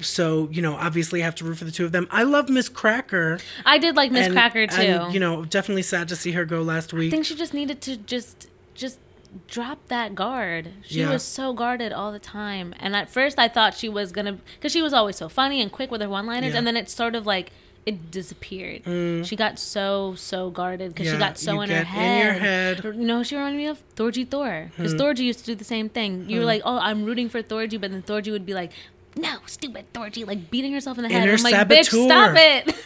so you know, obviously, I have to root for the two of them. I love Miss Cracker. I did like Miss and- Cracker too. And, you know, definitely sad to see her go last week I think she just needed to just just drop that guard. She Yeah. was so guarded all the time. And at first I thought she was going to cuz she was always so funny and quick with her one-liners Yeah. and then it sort of like it disappeared. She got so so guarded because she Mm. Got so you in get her in head. your head. You know, she reminded me of Thorgy Thor because Thorgy used to do the same thing. You were like, "Oh, I'm rooting for Thorgy," but then Thorgy would be like. No, stupid Thorgy, like beating herself in the head. Inner I'm like, bitch, stop it. (laughs)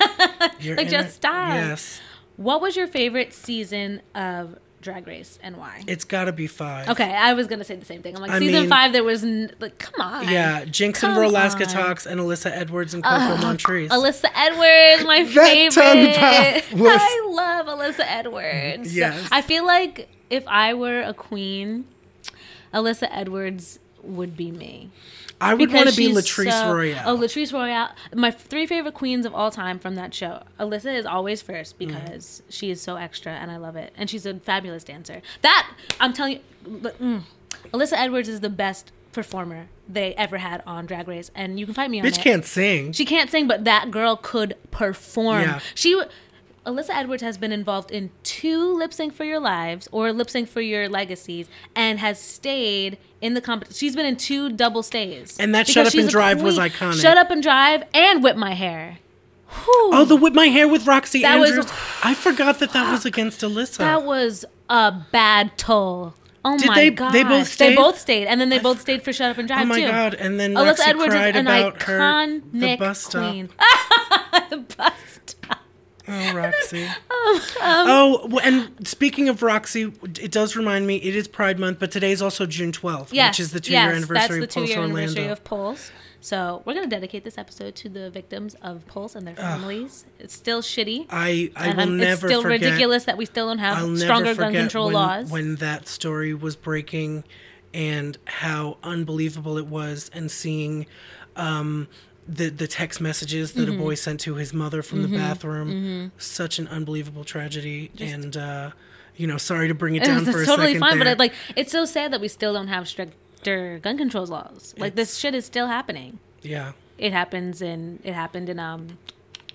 Like, inner- just stop. Yes, What was your favorite season of Drag Race and why? it's got to be five. Okay, I was gonna say the same thing. I'm like I season mean- five. There was n- like, come on. Yeah, Jinkx and Come Rolaska on. Talks and Alyssa Edwards and Coco Montrese. Alyssa Edwards, my (laughs) favorite. (laughs) was- I love Alyssa Edwards. Yes. I feel like if I were a queen, Alyssa Edwards would be me. I would want to be Latrice so- Royale. Oh, Latrice Royale. My three favorite queens of all time from that show. Alyssa is always Mm. first because she is so extra and I love it. And she's a fabulous dancer. That, I'm telling you, mm, Alyssa Edwards is the best performer they ever had on Drag Race. And you can find me on Bitch it. can't sing. She can't sing, but that girl could perform. Yeah. She, Alyssa Edwards has been involved in two lip sync for your lives or lip sync for your legacies, and has stayed in the competition. She's been in two double stays. And that Shut Up and Drive was iconic. Shut up and drive and whip my hair. Whew. Oh, the whip my hair with Roxxxy That was- Andrews. I forgot that that was against Alyssa. that was a bad toll. Oh Did my they- god! they both stayed? They both stayed, and then they both stayed for Shut Up and oh Drive oh my too. god! And then Alyssa Edwards is cried an about her iconic the bus stop. queen. (laughs) the bus stop. Oh, Roxxxy. (laughs) oh, w- and speaking of Roxxxy, it does remind me it is Pride Month, but today's also June 12th, Yes, which is the two-year yes, anniversary that's of the Pulse two-year anniversary of Pulse. So we're gonna dedicate this episode to the victims of Pulse and their families. It's still shitty. I I will I'm- never it's still forget. ridiculous that we still don't have I'll stronger gun control when, laws. when that story was breaking and how unbelievable it was and seeing um, the the text messages that Mm-hmm. a boy sent to his mother from the bathroom such an unbelievable tragedy and uh, you know sorry to bring it down it's for a totally second fine, but it, like it's so sad that we still don't have stricter gun control laws. Like this shit is still happening. yeah It happens in it happened in um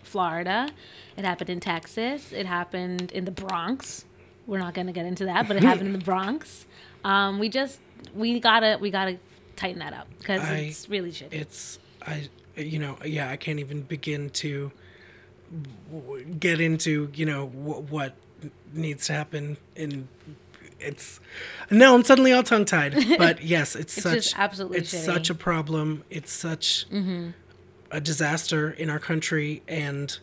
Florida. It happened in Texas. It happened in the Bronx. We're not gonna get into that, but it happened in the (laughs) Bronx. Um, we just we gotta we gotta tighten that up because it's really shitty. it's I you know yeah I can't even begin to get into you know wh- what needs to happen in it's no I'm suddenly all tongue tied but (laughs) yes it's, It's such just absolutely it's shitty. such a problem it's such Mm-hmm. a disaster in our country and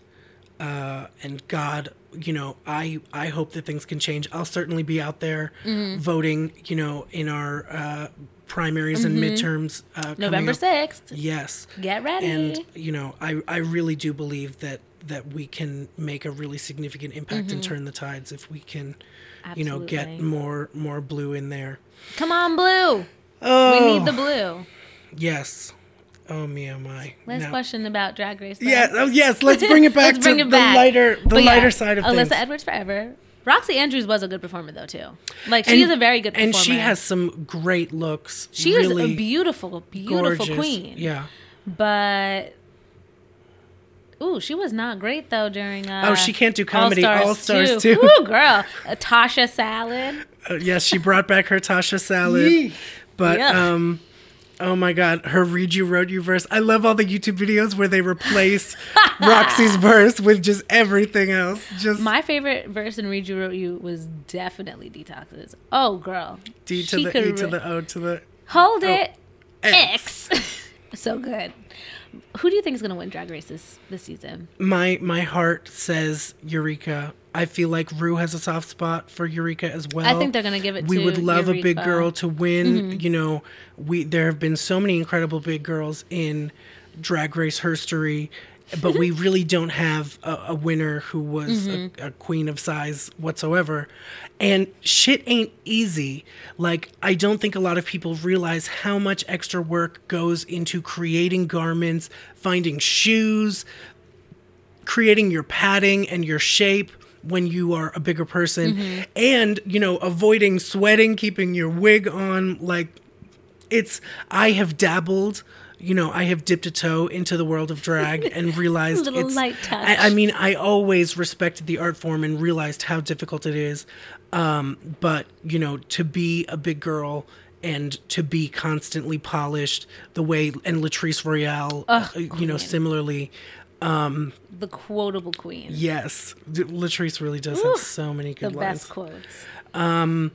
uh, and God, you know, I I hope that things can change. I'll certainly be out there Mm-hmm. voting, you know, in our uh, primaries and midterms. Uh, Mm-hmm. November sixth. Yes. Get ready. And you know, I I really do believe that that we can make a really significant impact and turn the tides if we can, you know, get Mm-hmm. More more blue in there. Come on, blue. Oh, We need the blue. yes. Oh me, oh my. Last Now- question about Drag Race. though. Yeah, oh, yes. Let's bring it (laughs) back Let's bring to it the back. lighter, the But yeah, lighter side of Alyssa things. Alyssa Edwards forever. Roxxxy Andrews was a good performer though too. Like she And- is a very good performer. and she has some great looks. she really is a beautiful, beautiful gorgeous. queen. Yeah. But ooh, she was not great though during. Uh, Oh, she can't do comedy. All Stars too. (laughs) Ooh, girl, a Tasha Salad. Uh, yes, she brought back her Tasha salad, but Yuck. um, Oh my god, her read you wrote you verse. I love all the YouTube videos where they replace (laughs) Roxxxy's verse with just everything else. Just My favorite verse in Read You Wrote You was definitely Detox's. Oh, girl. D to She the E to the O to the Hold it. X. X. (laughs) so good. Who do you think is going to win Drag Race this, this season? My my heart says Eureka. I feel like Ru has a soft spot for Eureka as well. I think they're going to give it we would love a big Mm-hmm. girl to win. You know, we there have been so many incredible big girls in drag race history, but we (laughs) really don't have a, a winner who was Mm-hmm. a, a queen of size whatsoever. And shit ain't easy. Like I don't think a lot of people realize how much extra work goes into creating garments, finding shoes, creating your padding and your shape when you are a bigger person Mm-hmm. and you know avoiding sweating keeping your wig on like it's i have dabbled you know i have dipped a toe into the world of drag (laughs) and realized Little it's light touch. I, I mean i always respected the art form and realized how difficult it is um, but you know to be a big girl and to be constantly polished the way and latrice royale uh, you know similarly Um, the quotable queen. Yes, Latrice really does have so many the good lines. The best quotes. Um,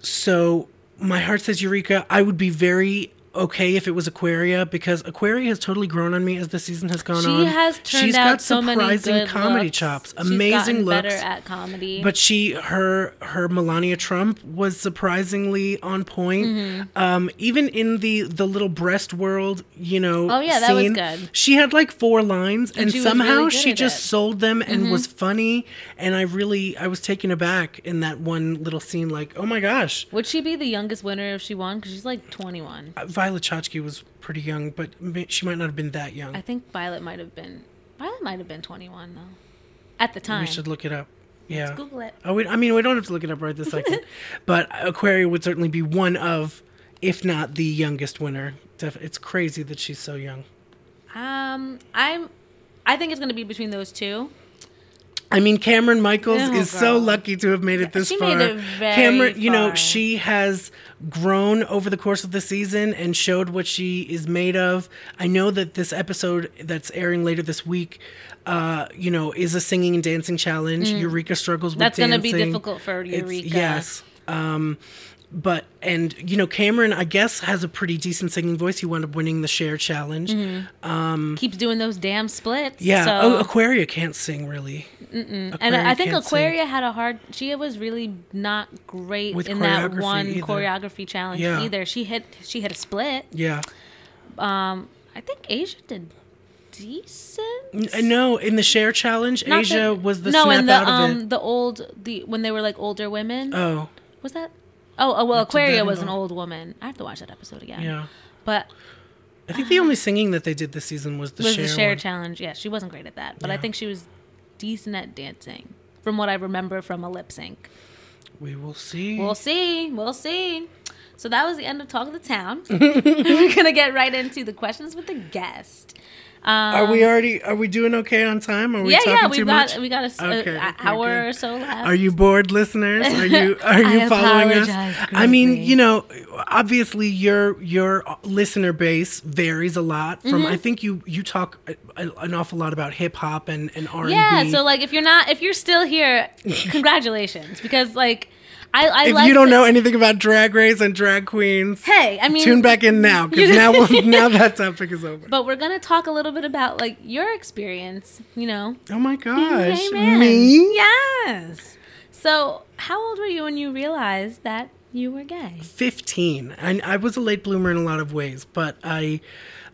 so my heart says Eureka. I would be very okay if it was Aquaria because Aquaria has totally grown on me as the season has gone She on. She has turned She's out got so many surprising good comedy looks. chops, She's amazing gotten looks. better at comedy. but she her her Melania Trump was surprisingly on point. Mm-hmm. Um, even in the the little Breastworld, you know. Oh, yeah, that was good. She had like four lines, and, she somehow really she just it. Mm-hmm. sold them and was funny. And I really I was taken aback in that one little scene. Like, oh my gosh, Would she be the youngest winner if she won? Because she's like 21. Violet Chachki was pretty young, but she might not have been that young. I think Violet might have been. Violet might have been 21 though, at the time. we should look it up. Yeah. Let's Google it. Oh, we, I mean, we don't have to look it up right this second, (laughs) but Aquaria would certainly be one of, if not the youngest winner. It's crazy that she's so young. Um, I'm. I think it's gonna be between those two. I mean, Cameron Michaels Oh, is so lucky to have made it this She far. it Cameron, you know, far. she has grown over the course of the season and showed what she is made of. I know that this episode that's airing later this week, uh, you know, is a singing and dancing challenge. Eureka struggles with Mm. That's gonna be difficult for It's- Eureka. yes. Um, but and you know Cameron, I guess, has a pretty decent singing voice. He wound up winning the Cher challenge. Keeps doing those damn splits. Mm-hmm. Yeah. So, oh, Aquaria can't sing really. and I think can't sing. Aquaria had a hard. She was really not great With in that one either. choreography challenge Yeah. either. She hit. She hit a split. Yeah. Um, I think Asia did decent. No, in the Cher challenge, Not Asia was the no, snap and the out of um it. the old the when they were like older women. Oh, was that? Oh, oh well, Aquaria was an old woman. I have to watch that episode again. yeah. But I think the uh, only singing that they did this season was the was Cher. the Cher one. challenge. Yeah, she wasn't great at that, but I think she was decent at dancing, from what I remember from a lip sync. We will see. We'll see. We'll see. So that was the end of Talk of the Town. (laughs) (laughs) We're gonna get right into the questions with the guest. Um, are we already? Are we doing okay on time? Are we yeah, talking yeah. too We've got much? we got a, s- a- Okay, a okay, hour good. or so left. Are you bored, listeners? Are you (laughs) are you following us? apologize I mean, you know, obviously your your listener base varies a lot. From Mm-hmm. I think you you talk a, a- an awful lot about hip hop and and R and B. Yeah. So like, if you're not, if you're still here, congratulations, because like, I I if you don't know anything about drag race and drag queens, Hey, I mean, tune back in now because now (laughs) we'll, now that topic is over. But we're gonna talk a little bit about like your experience. You know, oh my gosh, me Yes. So, how old were you when you realized that you were gay? 15 and i was a late bloomer in a lot of ways but i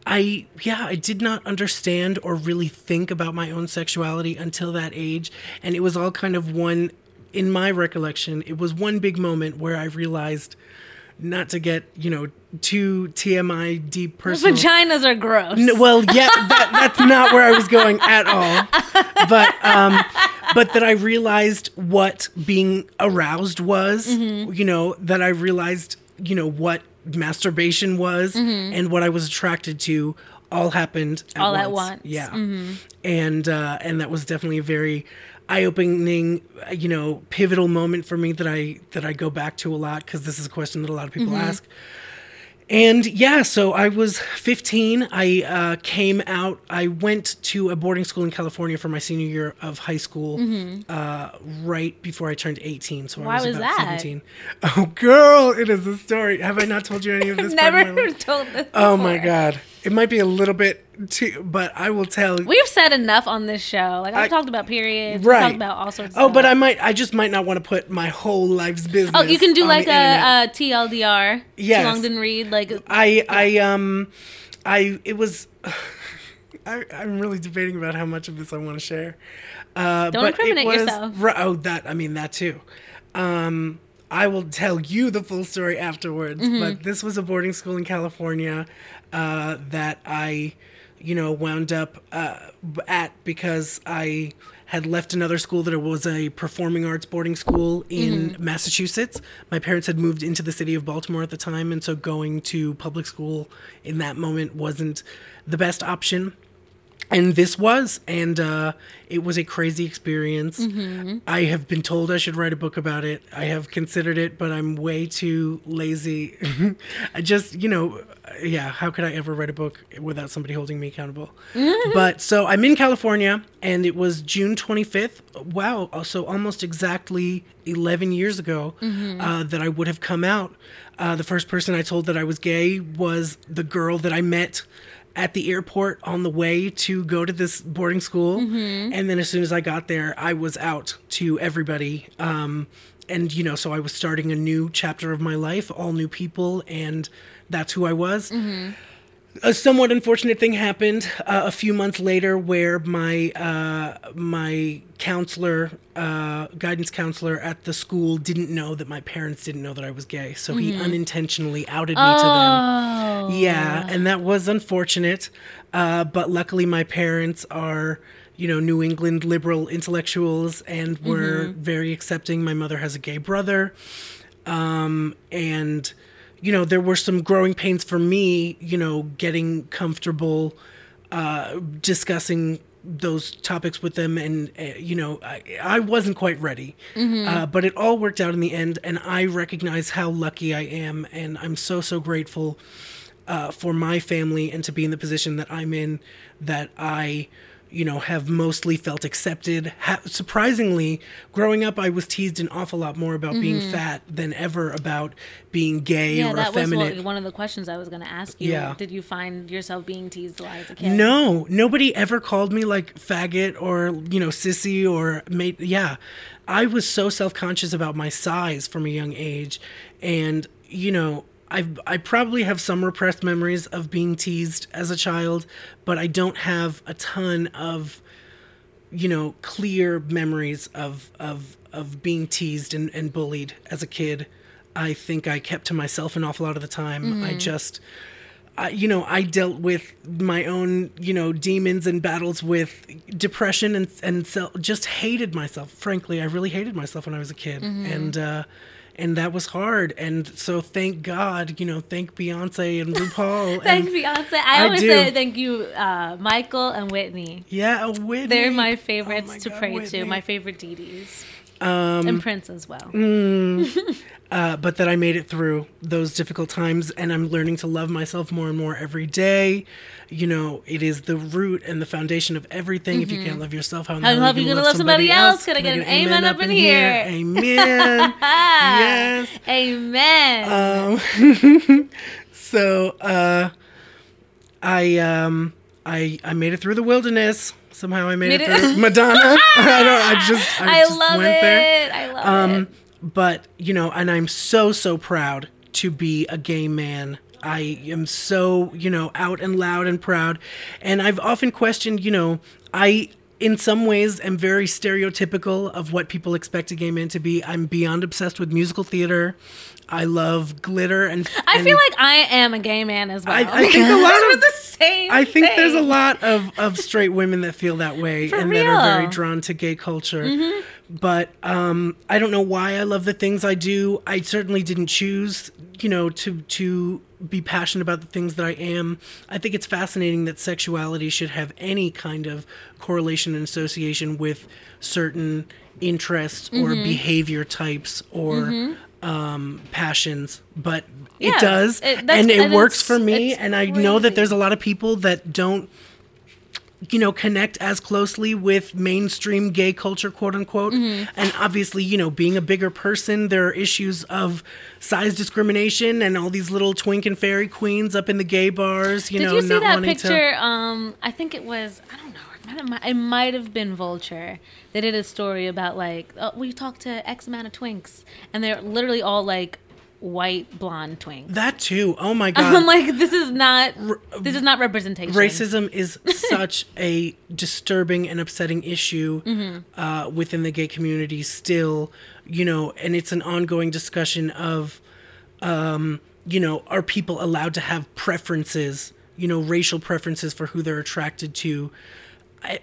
i yeah i did not understand or really think about my own sexuality until that age and it was all kind of one in my recollection it was one big moment where i realized not to get you know too tmi deep personal Vaginas are gross. N- well, yeah, that, that's not where I was going at all. But um, but that I realized what being aroused was. Mm-hmm. You know that I realized you know what masturbation was and what I was attracted to. All happened at Mm-hmm. All once. at once. Mm-hmm. Yeah, and uh, and that was definitely a very eye-opening, uh, you know, pivotal moment for me that I that I go back to a lot because this is a question that a lot of people Mm-hmm. ask and yeah, so I was 15. I uh, came out. I went to a boarding school in California for my senior year of high school, uh, right before I turned 18. So Mm-hmm. Why I was, was about that? 17. Oh, girl, it is a story. Have I not told you any of this? (laughs) of Never told this. Oh my god, it might be a little bit too, but I will tell. We've said enough on this show. Like I've I- talked about periods. Right. We've talked about all sorts. of Oh, stuff. but I might. I just might not want to put my whole life's business. Oh, you can do like a, a TLDR. Yes. Too long didn't read. Like I I um I it was (sighs) I, I'm really debating about how much of this I want to share. Uh, Don't but incriminate it was, yourself. Oh, that I mean that too. Um, I will tell you the full story afterwards. Mm-hmm. But this was a boarding school in California uh, that I, you know, wound up uh, at because I had left another school that was a performing arts boarding school in Mm-hmm. Massachusetts. My parents had moved into the city of Baltimore at the time, and so going to public school in that moment wasn't the best option. And this was and uh, it was a crazy experience. I have been told i should write a book about it. I have considered it but i'm way too lazy. (laughs) I just you know yeah how could i ever write a book without somebody holding me accountable (laughs) but so i'm in california and it was june 25th wow so almost exactly 11 years ago uh, that i would have come out uh, the first person i told that i was gay was the girl that i met at the airport on the way to go to this boarding school. And then as soon as I got there, I was out to everybody. Um, and, you know, so I was starting a new chapter of my life, all new people, and that's who I was. A somewhat unfortunate thing happened uh, a few months later, where my uh, my counselor, uh, guidance counselor at the school, didn't know that my parents didn't know that I was gay, so he unintentionally outed me to them. oh, Yeah, and that was unfortunate. Uh, but luckily, my parents are, you know, New England liberal intellectuals and were very accepting. My mother has a gay brother. Um, and, you know, there were some growing pains for me, you know, getting comfortable uh, discussing those topics with them. And uh, you know I, I wasn't quite ready. Uh, but it all worked out in the end and i recognize how lucky i am. And i'm so so grateful uh, for my family and to be in the position that i'm in that i you know have mostly felt accepted ha- surprisingly growing up i was teased an awful lot more about being mm-hmm. fat than ever about being gay Yeah, or that was effeminate what, one of the questions I was going to ask you. Yeah. Did you find yourself being teased a lot as a kid? No, nobody ever called me like faggot or you know sissy or mate. Yeah, I was so self conscious about my size from a young age, and you know. I I probably have some repressed memories of being teased as a child, but I don't have a ton of you know clear memories of of of being teased and, and bullied as a kid. I think I kept to myself an awful lot of the time. I just I, you know, I dealt with my own, you know, demons and battles with depression and and self, just hated myself. Frankly, I really hated myself when I was a kid, and uh, and that was hard. And so, thank God, you know, thank Beyonce and RuPaul. (laughs) Thank and, Beyonce. I I always do. say thank you, uh, Michael and Whitney. Yeah, Whitney. They're my Oh favorites my to God, pray Whitney. to. My favorite deities. Um, and Prince as well. (laughs) uh, but that I made it through those difficult times, and I'm learning to love myself more and more every day. You know, it is the root and the foundation of everything. If you can't love yourself, how, in the hell love are you gonna love somebody else? Can I get an amen up in here? Amen. (laughs) yes. Amen. Um, (laughs) so uh, I um I I made it through the wilderness. Somehow I made, Made it, it- through Madonna. (laughs) I don't. I just. (laughs) I, I, just love went it. there. I love Um, it. but you know, and I'm so so proud to be a gay man. I am so you know out and loud and proud, and I've often questioned. You know, I in some ways am very stereotypical of what people expect a gay man to be. I'm beyond obsessed with musical theater. I love glitter and. I and feel like I am a gay man as well. I- I think a (laughs) lot of- the same. I think there's a lot of, of straight women that feel that way For and that are very. Mm-hmm. drawn to gay culture. But um, I don't know why I love the things I do. I certainly didn't choose, you know, to to be passionate about the things that I am. I think it's fascinating that sexuality should have any kind of correlation and association with certain interests or Mm-hmm. behavior types or um, passions, but Yeah, it does, it- and it and works for me. And I know that there's a lot of people that don't, you know, connect as closely with mainstream gay culture, quote unquote. Mm-hmm. And obviously, you know, being a bigger person, there are issues of size discrimination and all these little twink and fairy queens up in the gay bars. You Did know, you see that wanting to- picture? Um, I think it was. I don't know. It might, have, it might have been Vulture. They did a story about like, oh, we talked to X amount of twinks, and they're literally all like white blonde twinks. That too. Oh my (laughs) god. I'm like, this is not. This is not representation. racism is (laughs) such a disturbing and upsetting issue Mm-hmm. uh, within the gay community still you know and it's an ongoing discussion of um, you know are people allowed to have preferences you know racial preferences for who they're attracted to I,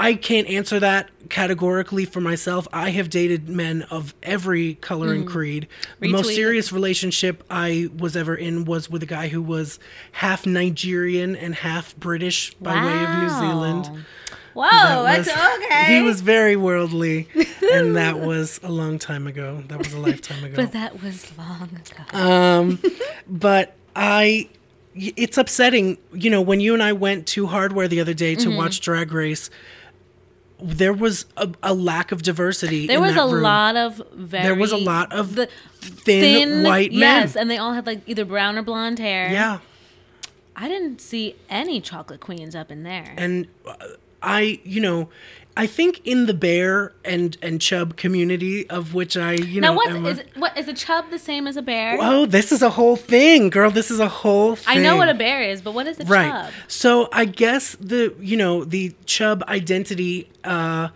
I can't answer that categorically for myself. I have dated men of every color and creed. The most Mm. Retweet. serious relationship I was ever in was with a guy who was half Nigerian and half British by way of New Zealand. Whoa, That that's was- okay. (laughs) He was very worldly, and (laughs) that was a long time ago. That was a lifetime ago. but that was long ago. Um, (laughs) but I, y- it's upsetting. You know, when you and I went to Hardware the other day Mm-hmm. to watch Drag Race, there was a, a lack of diversity. there in was that a room. lot of very. There was a lot of the thin, white men. Yes, and they all had like either brown or blonde hair. yeah, I didn't see any chocolate queens up in there. and uh, I, you know. I think in the bear and and chub community of which I, you now, know, now a- is what is a chub the same as a bear? Oh, this is a whole thing, girl. This is a whole thing. I know what a bear is, but what is a right chub? so i guess the you know the chub identity uh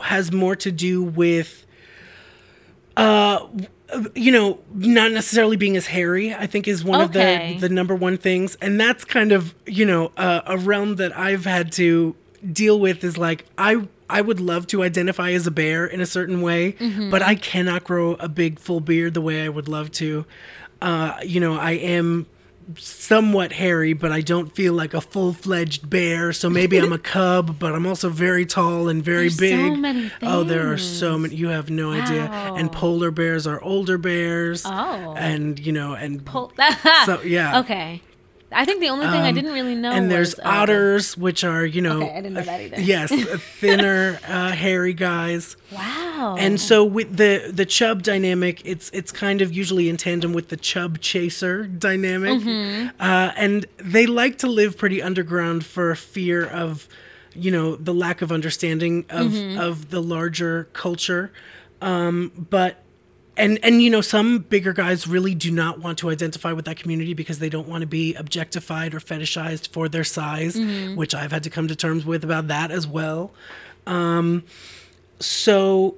has more to do with uh you know not necessarily being as hairy i think is one Okay. of the the number one things and that's kind of you know uh, a realm that i've had to deal with is like i I would love to identify as a bear in a certain way, Mm-hmm. but I cannot grow a big full beard the way I would love to. Uh, you know, I am somewhat hairy, but I don't feel like a full fledged bear. So maybe I'm a (laughs) cub, but I'm also very tall and very There's big. so many Oh, there are so many. You have no idea. And polar bears are older bears. Oh. And you know, and Pol- (laughs) So, yeah. Okay. I think the only thing I didn't really know. and there's was, uh, otters, which are you know, Okay, I didn't know that either. yes, (laughs) thinner, uh, hairy guys. Wow. And so with the the chub dynamic, it's it's kind of usually in tandem with the chub chaser dynamic, Mm-hmm. uh, and they like to live pretty underground for fear of, you know, the lack of understanding of Mm-hmm. of the larger culture. Um, but and and you know some bigger guys really do not want to identify with that community because they don't want to be objectified or fetishized for their size, Mm-hmm. which I've had to come to terms with about that as well. Um, so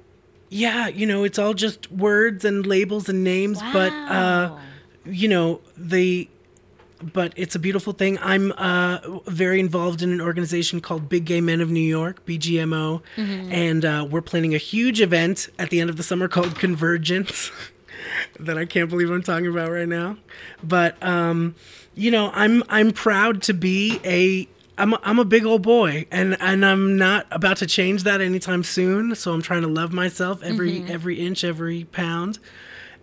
yeah, you know, it's all just words and labels and names, but uh, you know the but it's a beautiful thing. I'm uh, very involved in an organization called Big Gay Men of New York, BGMO, and uh, we're planning a huge event at the end of the summer called Convergence. (laughs) that I can't believe I'm talking about right now, but um, you know, I'm I'm proud to be a I'm a, I'm a big old boy, and and I'm not about to change that anytime soon. So I'm trying to love myself every every inch, every pound,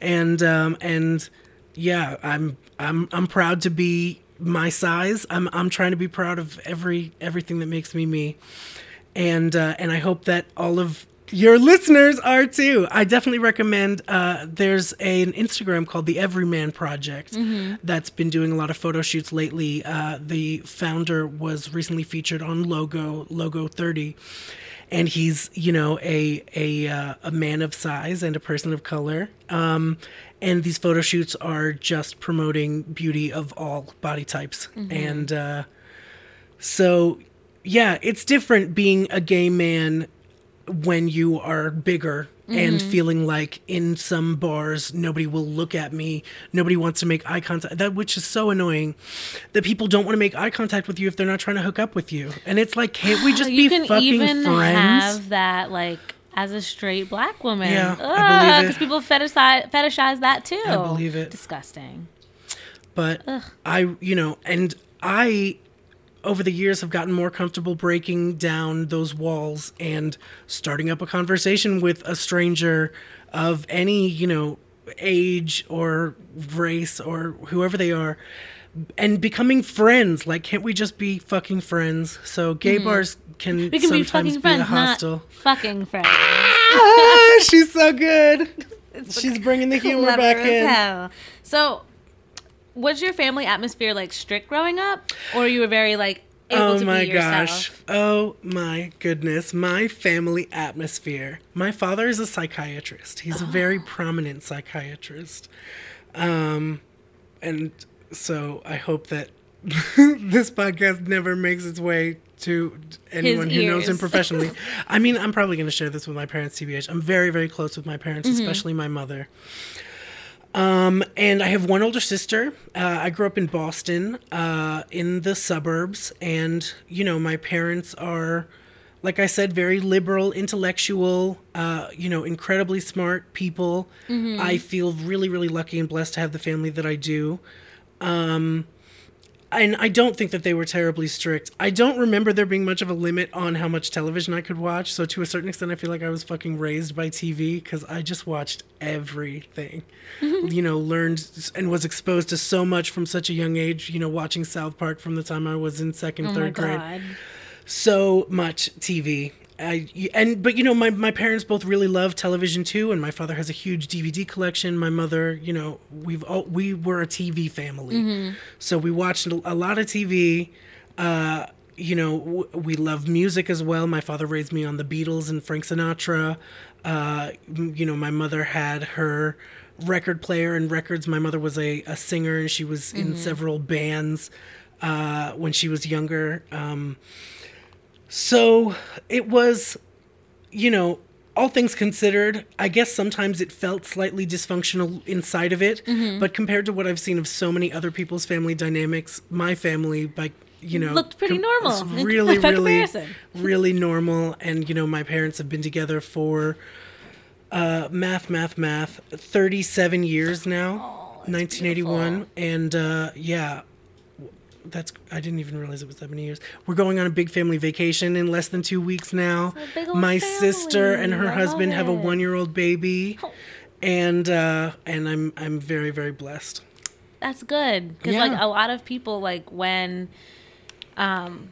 and um, and yeah, I'm I'm I'm proud to be my size. I'm I'm trying to be proud of every everything that makes me me, and uh, and I hope that all of your listeners are too. I definitely recommend. Uh, there's a, an Instagram called the Everyman Project that's been doing a lot of photo shoots lately. Uh, the founder was recently featured on Logo Logo 30 and he's you know a a uh, a man of size and a person of color. Um, and these photo shoots are just promoting beauty of all body types, and uh, so yeah, it's different being a gay man when you are bigger. And feeling like in some bars nobody will look at me, nobody wants to make eye contact. That which is so annoying, that people don't want to make eye contact with you if they're not trying to hook up with you. And it's like, can't we (sighs) just you be can fucking even friends? have that like as a straight black woman. Yeah, I believe it. Because people fetishize, fetishize that too. I believe it. Disgusting. but I, you know, and I, over the years, have gotten more comfortable breaking down those walls and starting up a conversation with a stranger of any, you know, age or race or whoever they are and becoming friends like can't we just be fucking friends so gay bars can. We can be sometimes fucking be, friends, a hostile not fucking friends. ah, she's so good (laughs) she's bringing the humor back in hell. So, was your family atmosphere like strict growing up, or you were very like able Oh to my be gosh. yourself? Oh my goodness. My family atmosphere. My father is a psychiatrist. He's a Oh. very prominent psychiatrist. Um and so I hope that (laughs) this podcast never makes its way to anyone who knows him professionally. (laughs) I mean, I'm probably going to share this with my parents, TBH. I'm very, very close with my parents, Mm-hmm. especially my mother. Um, and I have one older sister. Uh, I grew up in Boston, uh, in the suburbs, and you know, my parents are, like I said, very liberal, intellectual, uh, you know, incredibly smart people. I feel really, really lucky and blessed to have the family that I do. Um, and I don't think that they were terribly strict. I don't remember there being much of a limit on how much television I could watch. So to a certain extent, I feel like I was fucking raised by TV because I just watched everything. you know, learned and was exposed to so much from such a young age. You know, watching South Park from the time I was in second, Oh third grade so much TV. I, and but you know my, my parents both really love television too and my father has a huge DVD collection. My mother you know we've all, we were a TV family. So we watched a lot of TV uh, you know w- we love music as well. My father raised me on the Beatles and Frank Sinatra. Uh, you know my mother had her record player and records. My mother was a, a singer and she was in several bands uh, when she was younger. Um, so it was, you know, all things considered, I guess sometimes it felt slightly dysfunctional inside of it. Mm-hmm. But compared to what I've seen of so many other people's family dynamics, my family, by you know, Looked pretty normal was Really, (laughs) really, really normal. And you know, my parents have been together for uh, math, math, math, thirty-seven years now, nineteen eighty-one, and uh, yeah, that's I didn't even realize it was that many years. We're going on a big family vacation in less than two weeks now. old My sister and her. I husband have a one-year-old baby, Oh. and uh, and I'm I'm very very blessed. That's good because Yeah. like a lot of people like when, um,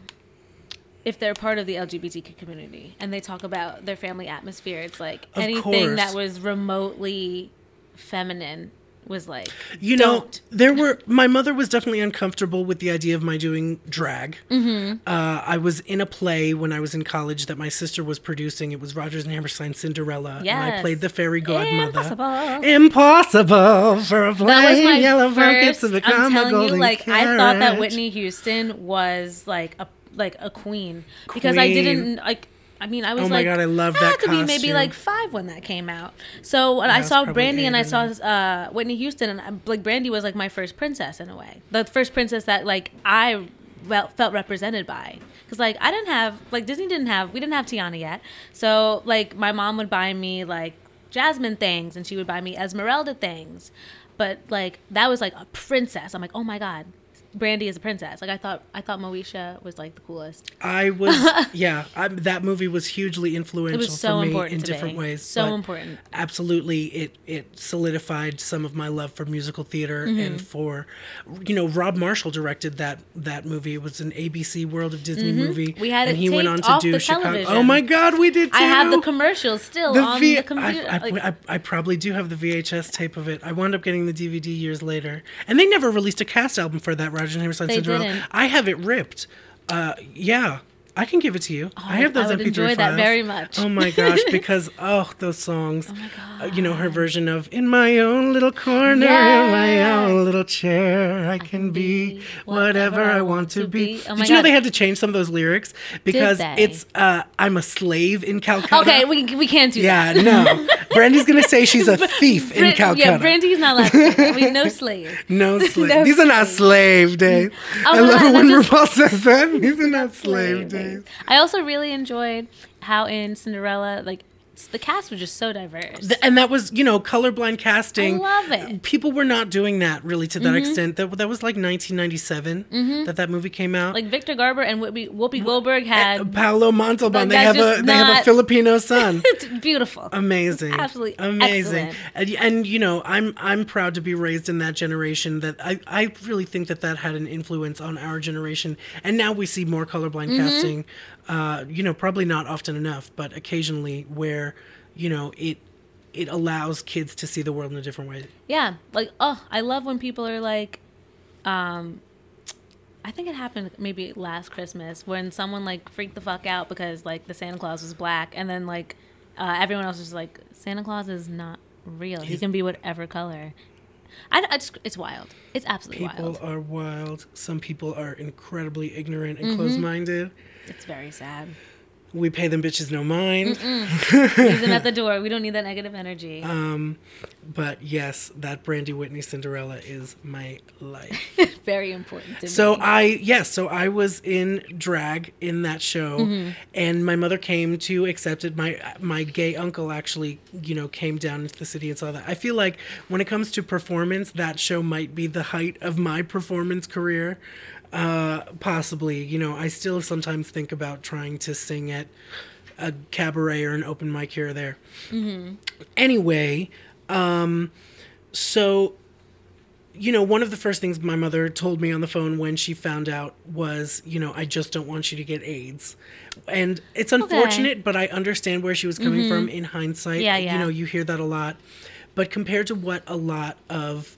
if they're part of the LGBTQ community and they talk about their family atmosphere, it's like Of anything that was remotely feminine was like You know, don't. there were my mother was definitely uncomfortable with the idea of my doing drag. Mm-hmm. Uh, I was in a play when I was in college that my sister was producing. It was Rodgers and Hammerstein's Cinderella, and I played the fairy godmother. Impossible. Impossible for a That was my yellow first. to I'm become a telling you, like I thought that. Whitney Houston was like a like a queen because I didn't like. I mean, I was Oh my like, God, I love had that to be maybe like five when that came out. So when I I saw Brandy and I saw uh, Whitney Houston, and uh, like Brandy was like my first princess in a way, the first princess that like I felt felt represented by. Because like I didn't have like Disney didn't have we didn't have Tiana yet, so like my mom would buy me like Jasmine things, and she would buy me Esmeralda things, but like that was like a princess. I'm like, oh my god. Brandy is a princess. Like I thought, I thought Moesha was like the coolest. I was, (laughs) yeah, I, that movie was hugely influential It was so for me important in different me. ways. So important. Absolutely, it it solidified some of my love for musical theater Mm-hmm. and for, you know, Rob Marshall directed that that movie. It was an ABC World of Disney movie. Mm-hmm. We had and it he went on to do Chicago. television. Oh my God, we did too. I have the commercials still The on V- the computer. I, I, like, I, I probably do have the VHS tape of it. I wound up getting the DVD years later, and they never released a cast album for that Roger Hammerstein Cinderella. didn't. I have it ripped. Uh, yeah, I can give it to you. I have those Oh, I would MP3 enjoy that very much. Oh my gosh, (laughs) because oh those songs. Oh my god. you know her version of "In my own little corner, in my own little chair, I can be whatever I want to be." Oh Did you know they had to change some of those lyrics because it's uh, "I'm a slave in Calcutta." okay, we, we can't do Yeah, that. Yeah, no. (laughs) Brandy's gonna say she's a thief in Calcutta. Yeah, Brandy's not allowed. To that. we no slave. (laughs) no slave. No These are not slave days. I Oh, love it when just- RuPaul says that. These are not slave Slave days. I also really enjoyed how in Cinderella, like the cast was just so diverse. Th- and that was, you know, colorblind casting. I love it. People were not doing that really to that extent. That that was like 1997 that that movie came out. like Victor Garber and Whoopi, Whoopi Goldberg had Paolo Montalban. They have a they have a Filipino (laughs) son. it's beautiful. Amazing, Absolutely amazing, and, and you know I'm I'm proud to be raised in that generation. That I I really think that that had an influence on our generation, and now we see more colorblind Mm-hmm. casting. Uh, you know, probably not often enough, but occasionally where you know it it allows kids to see the world in a different way. Yeah, like oh, I love when people are like, um, I think it happened maybe last Christmas when someone like freaked the fuck out because like the Santa Claus was black, and then like uh, everyone else was like, Santa Claus is not real. He can be whatever color. I, I just, it's wild. It's absolutely People wild. are wild. Some people are incredibly ignorant Mm-hmm. and closed-minded. It's very sad. We pay them bitches no mind. Leave them at the (laughs) door. We don't need that negative energy. Um, but yes, that Brandy Whitney Cinderella is my life. (laughs) very important to me. So me. I yes, so I was in drag in that show, Mm-hmm. and my mother came to accept it. My my gay uncle actually, you know, came down into the city and saw that. I feel like when it comes to performance, that show might be the height of my performance career. Uh, possibly, you know, I still sometimes think about trying to sing at a cabaret or an open mic here or there. Anyway, um, so you know, one of the first things my mother told me on the phone when she found out was, you know, I just don't want you to get AIDS. And it's unfortunate, but I understand where she was coming from in hindsight. Yeah, yeah. You know, you hear that a lot. But compared to what a lot of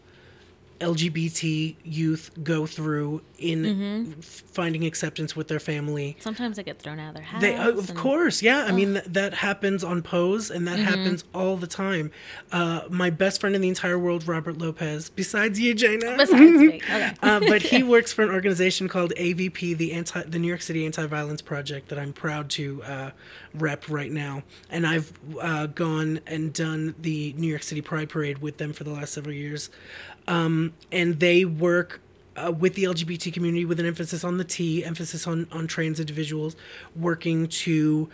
LGBT youth go through in f- finding acceptance with their family, Sometimes they get thrown out of their house. they, uh, of and- course, yeah. I mean, th- that happens on Pose, and that happens all the time. Uh, my best friend in the entire world, Robert Lopez, besides you, J'na. Besides me. (laughs) Okay. uh, but he (laughs) works for an organization called AVP, the anti, the New York City Anti-Violence Project, that I'm proud to uh, rep right now. And I've uh, gone and done the New York City Pride Parade with them for the last several years. Um, and they work uh, with the LGBT community with an emphasis on the T, emphasis on on trans individuals, working to,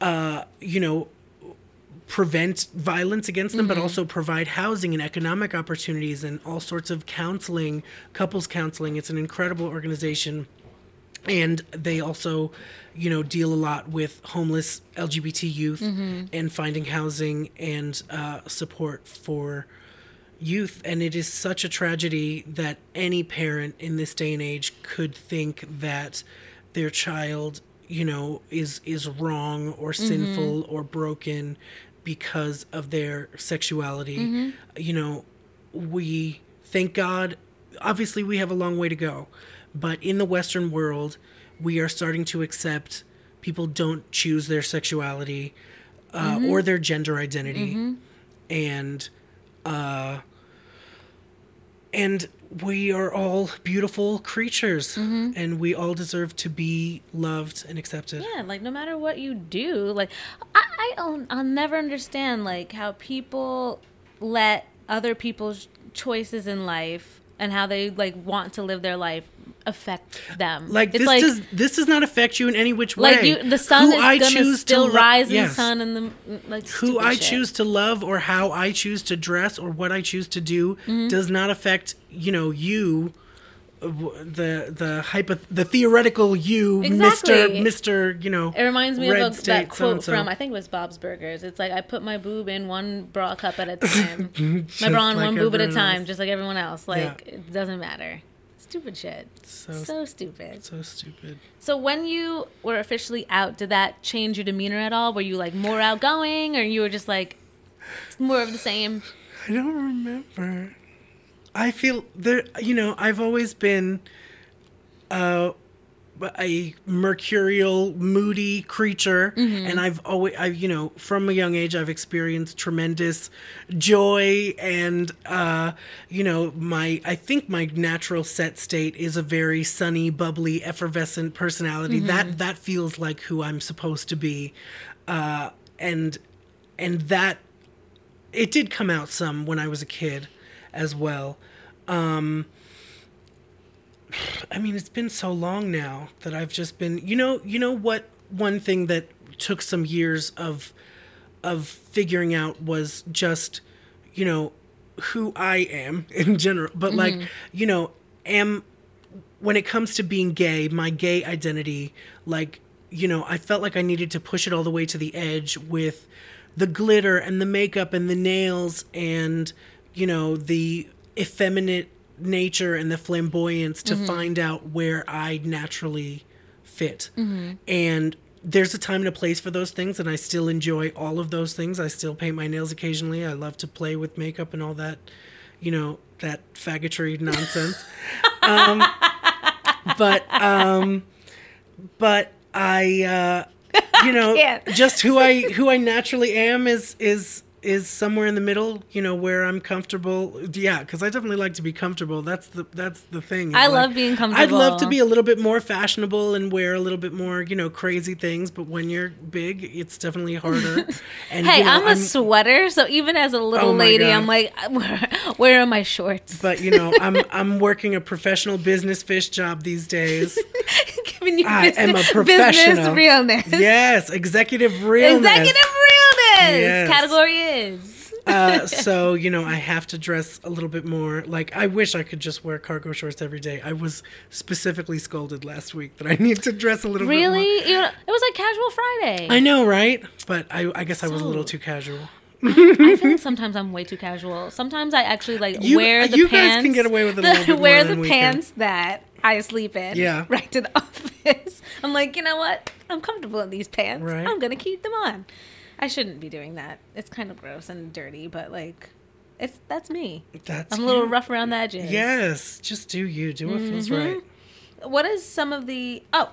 uh, you know, prevent violence against them, but also provide housing and economic opportunities and all sorts of counseling, couples counseling. It's an incredible organization. And they also, you know, deal a lot with homeless LGBT youth and finding housing and uh, support for youth. And it is such a tragedy that any parent in this day and age could think that their child, you know, is is wrong or sinful or broken because of their sexuality. You know, we thank God. Obviously, we have a long way to go, but in the Western world, we are starting to accept people don't choose their sexuality uh, or their gender identity, and uh, and we are all beautiful creatures, mm-hmm. and we all deserve to be loved and accepted. Yeah, like no matter what you do, like I, I I'll, I'll never understand like how people let other people's choices in life and how they like want to live their life affect them. Like it's this like does this does not affect you in any which way. like you, the sun Who is I gonna to still lo- rise in yes. the sun and the like. Who I shit. choose to love or how I choose to dress or what I choose to do Mm-hmm. does not affect you know you. The the hypo the theoretical you, Mister Exactly. Mister, you know. It reminds me of a, that quote so-and-so. from I think it was Bob's Burgers. It's like I put my boob in one bra cup at a (laughs) time. my bra in like one boob at a time, else. just like everyone else. Like Yeah. it doesn't matter. Stupid shit. So So stupid. so stupid. So when you were officially out, did that change your demeanor at all? Were you like more outgoing, or you were just like more of the same? I don't remember. I feel there. You know, I've always been uh, a mercurial, moody creature, and I've always, I you know, from a young age, I've experienced tremendous joy, and uh, you know, my I think my natural set state is a very sunny, bubbly, effervescent personality. That that feels like who I'm supposed to be, uh, and and that it did come out some when I was a kid as well. Um, (sighs) I mean, it's been so long now that I've just been, you know, you know what? One thing that took some years of of figuring out was just, you know, who I am (laughs) in general. But like, mm-hmm. you know, am when it comes to being gay, my gay identity, like, you know, I felt like I needed to push it all the way to the edge with the glitter and the makeup and the nails and, you know, the effeminate nature and the flamboyance to find out where I naturally fit. And there's a time and a place for those things, and I still enjoy all of those things. I still paint my nails occasionally. I love to play with makeup and all that, you know, that faggotry nonsense. (laughs) um, but, um, but I, uh, you (laughs) know, just who I who I naturally am is is is somewhere in the middle. You know, where I'm comfortable. Yeah, because I definitely like to be comfortable. That's the that's the thing. I Like, love being comfortable. I'd love to be a little bit more fashionable and wear a little bit more, you know, crazy things. But when you're big, it's definitely harder. (laughs) And Hey, you know, I'm a sweater, so even as a little Oh lady, God. I'm like, (laughs) where, where are my shorts? But you know, I'm I'm working a professional business fish job these days. (laughs) Giving you I am a professional. business realness. yes, executive realness. Executive realness. Yes. Category is. uh, so you know, I have to dress a little bit more. Like I wish I could just wear cargo shorts every day. I was specifically scolded last week that I (laughs) need to dress a little bit more. Really? You know, it was like casual Friday. I know, right? But I, I guess I was a little too casual. (laughs) I feel like sometimes I'm way too casual. Sometimes I actually like You- wear the you guys pants. can get away with it a (laughs) little bit more wear the pants that I sleep in. Yeah. Right to the office. I'm like, you know what? I'm comfortable in these pants. Right. I'm gonna keep them on. I shouldn't be doing that. It's kind of gross and dirty, but like, it's that's me. That's I'm a little you. rough around the edges. Yes, just do you. Do what feels right. What is some of the oh,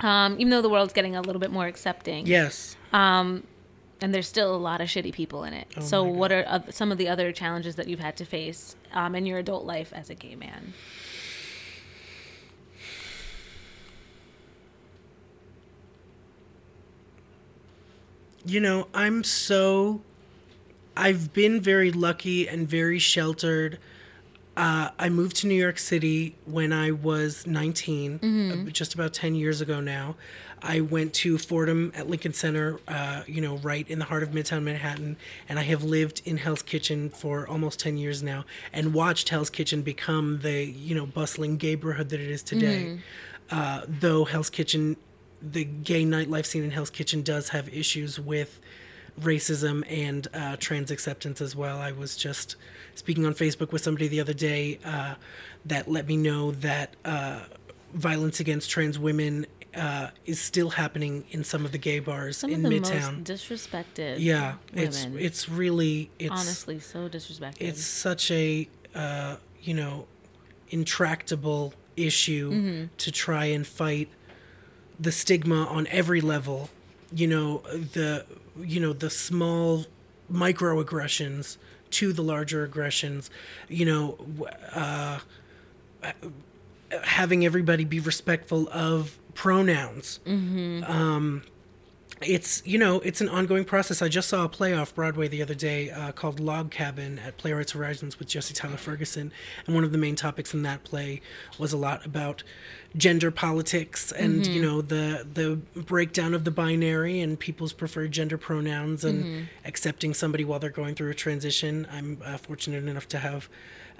um, even though the world's getting a little bit more accepting. Yes. Um, and there's still a lot of shitty people in it. so, Oh my what are some of the other challenges that you've had to face um, in your adult life as a gay man? You know, I'm so. I've been very lucky and very sheltered. Uh, I moved to New York City when I was 19, uh, just about 10 years ago now. I went to Fordham at Lincoln Center, uh, you know, right in the heart of Midtown Manhattan, and I have lived in Hell's Kitchen for almost 10 years now and watched Hell's Kitchen become the, you know, bustling neighborhood that it is today. Uh, though Hell's Kitchen, the gay nightlife scene in Hell's Kitchen does have issues with racism and uh, trans acceptance as well. I was just speaking on Facebook with somebody the other day uh, that let me know that uh, violence against trans women uh, is still happening in some of the gay bars Some in of the Midtown. most disrespected yeah, women. it's it's really it's honestly so disrespected. it's such a uh, you know intractable issue Mm-hmm. to try and fight the stigma on every level you know the you know the small microaggressions to the larger aggressions you know uh, having everybody be respectful of pronouns. Um, it's you know it's an ongoing process. I just saw a play off Broadway the other day uh, called Log Cabin at Playwrights Horizons with Jesse Tyler Ferguson, and one of the main topics in that play was a lot about gender politics and you know the the breakdown of the binary and people's preferred gender pronouns and accepting somebody while they're going through a transition. I'm uh, fortunate enough to have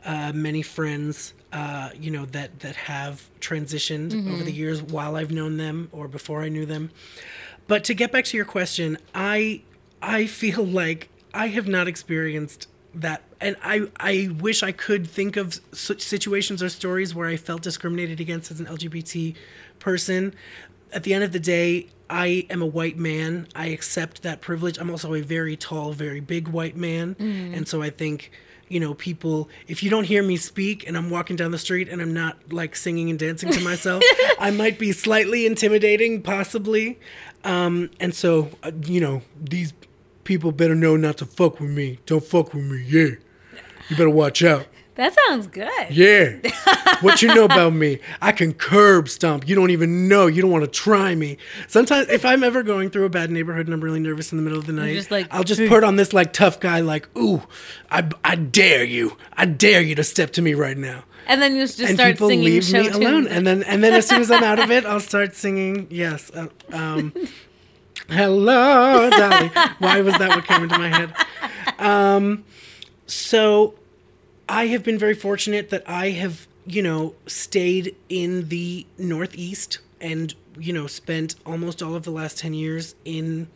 uh, many friends, uh, you know, that that have transitioned over the years while I've known them or before I knew them. But to get back to your question, I I feel (laughs) like I have not experienced that, and I I wish I could think of such situations or stories where I felt discriminated against as an LGBT person. At the end of the day, I am a white man. I accept that privilege. I'm also a very tall, very big white man, mm. and so I think you know, people, if you don't hear me speak and I'm walking down the street and I'm not like singing and dancing to myself, (laughs) I might be slightly intimidating, possibly. Um, and so, uh, you know, these people better know not to fuck with me. Don't fuck with me, yeah. You better watch out. That sounds good. Yeah. (laughs) what you know about me? I can curb stomp. You don't even know. You don't want to try me. Sometimes, if I'm ever going through a bad neighborhood and I'm really nervous in the middle of the night, just like, I'll just put on this like tough guy, like, ooh, I, I dare you. I dare you to step to me right now. And then you just And start people singing leave show me tunes. alone. And then, and then as soon as I'm out of it, I'll start singing. Yes. Uh, um, (laughs) Hello, Dolly. Why was that what came into my head? Um, so I have been very fortunate that I have, you know, stayed in the Northeast and, you know, spent almost all of the last 10 years in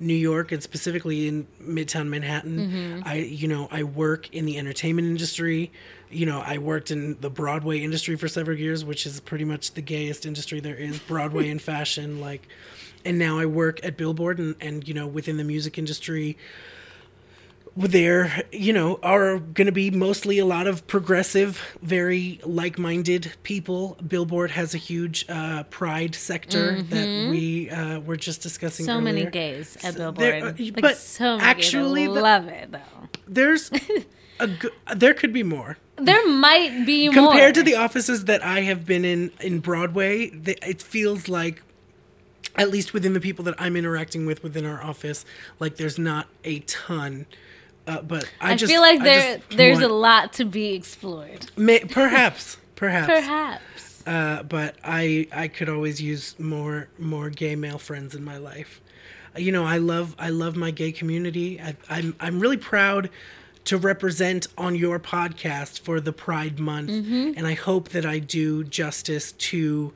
New York and specifically in Midtown Manhattan. Mm-hmm. I, you know, I work in the entertainment industry. You know, I worked in the Broadway industry for several years, which is pretty much the gayest industry there is (laughs) Broadway and fashion. Like, and now I work at Billboard and, and you know, within the music industry there you know are going to be mostly a lot of progressive very like-minded people billboard has a huge uh, pride sector that we uh, were just discussing Mm-hmm. So many gays at there- Billboard. uh, like but so many actually the- love it though. there's (laughs) a there could be more There might be more compared to the offices that i have been in in broadway the, it feels like at least within the people that i'm interacting with within our office like there's not a ton uh, but I, I just feel like there there's want- a lot to be explored. May, perhaps, (laughs) perhaps. Perhaps. Uh, but I I could always use more more gay male friends in my life. Uh, You know, I love I love my gay community. I, I'm I'm really proud to represent on your podcast for the Pride Month, Mm-hmm. and I hope that I do justice to,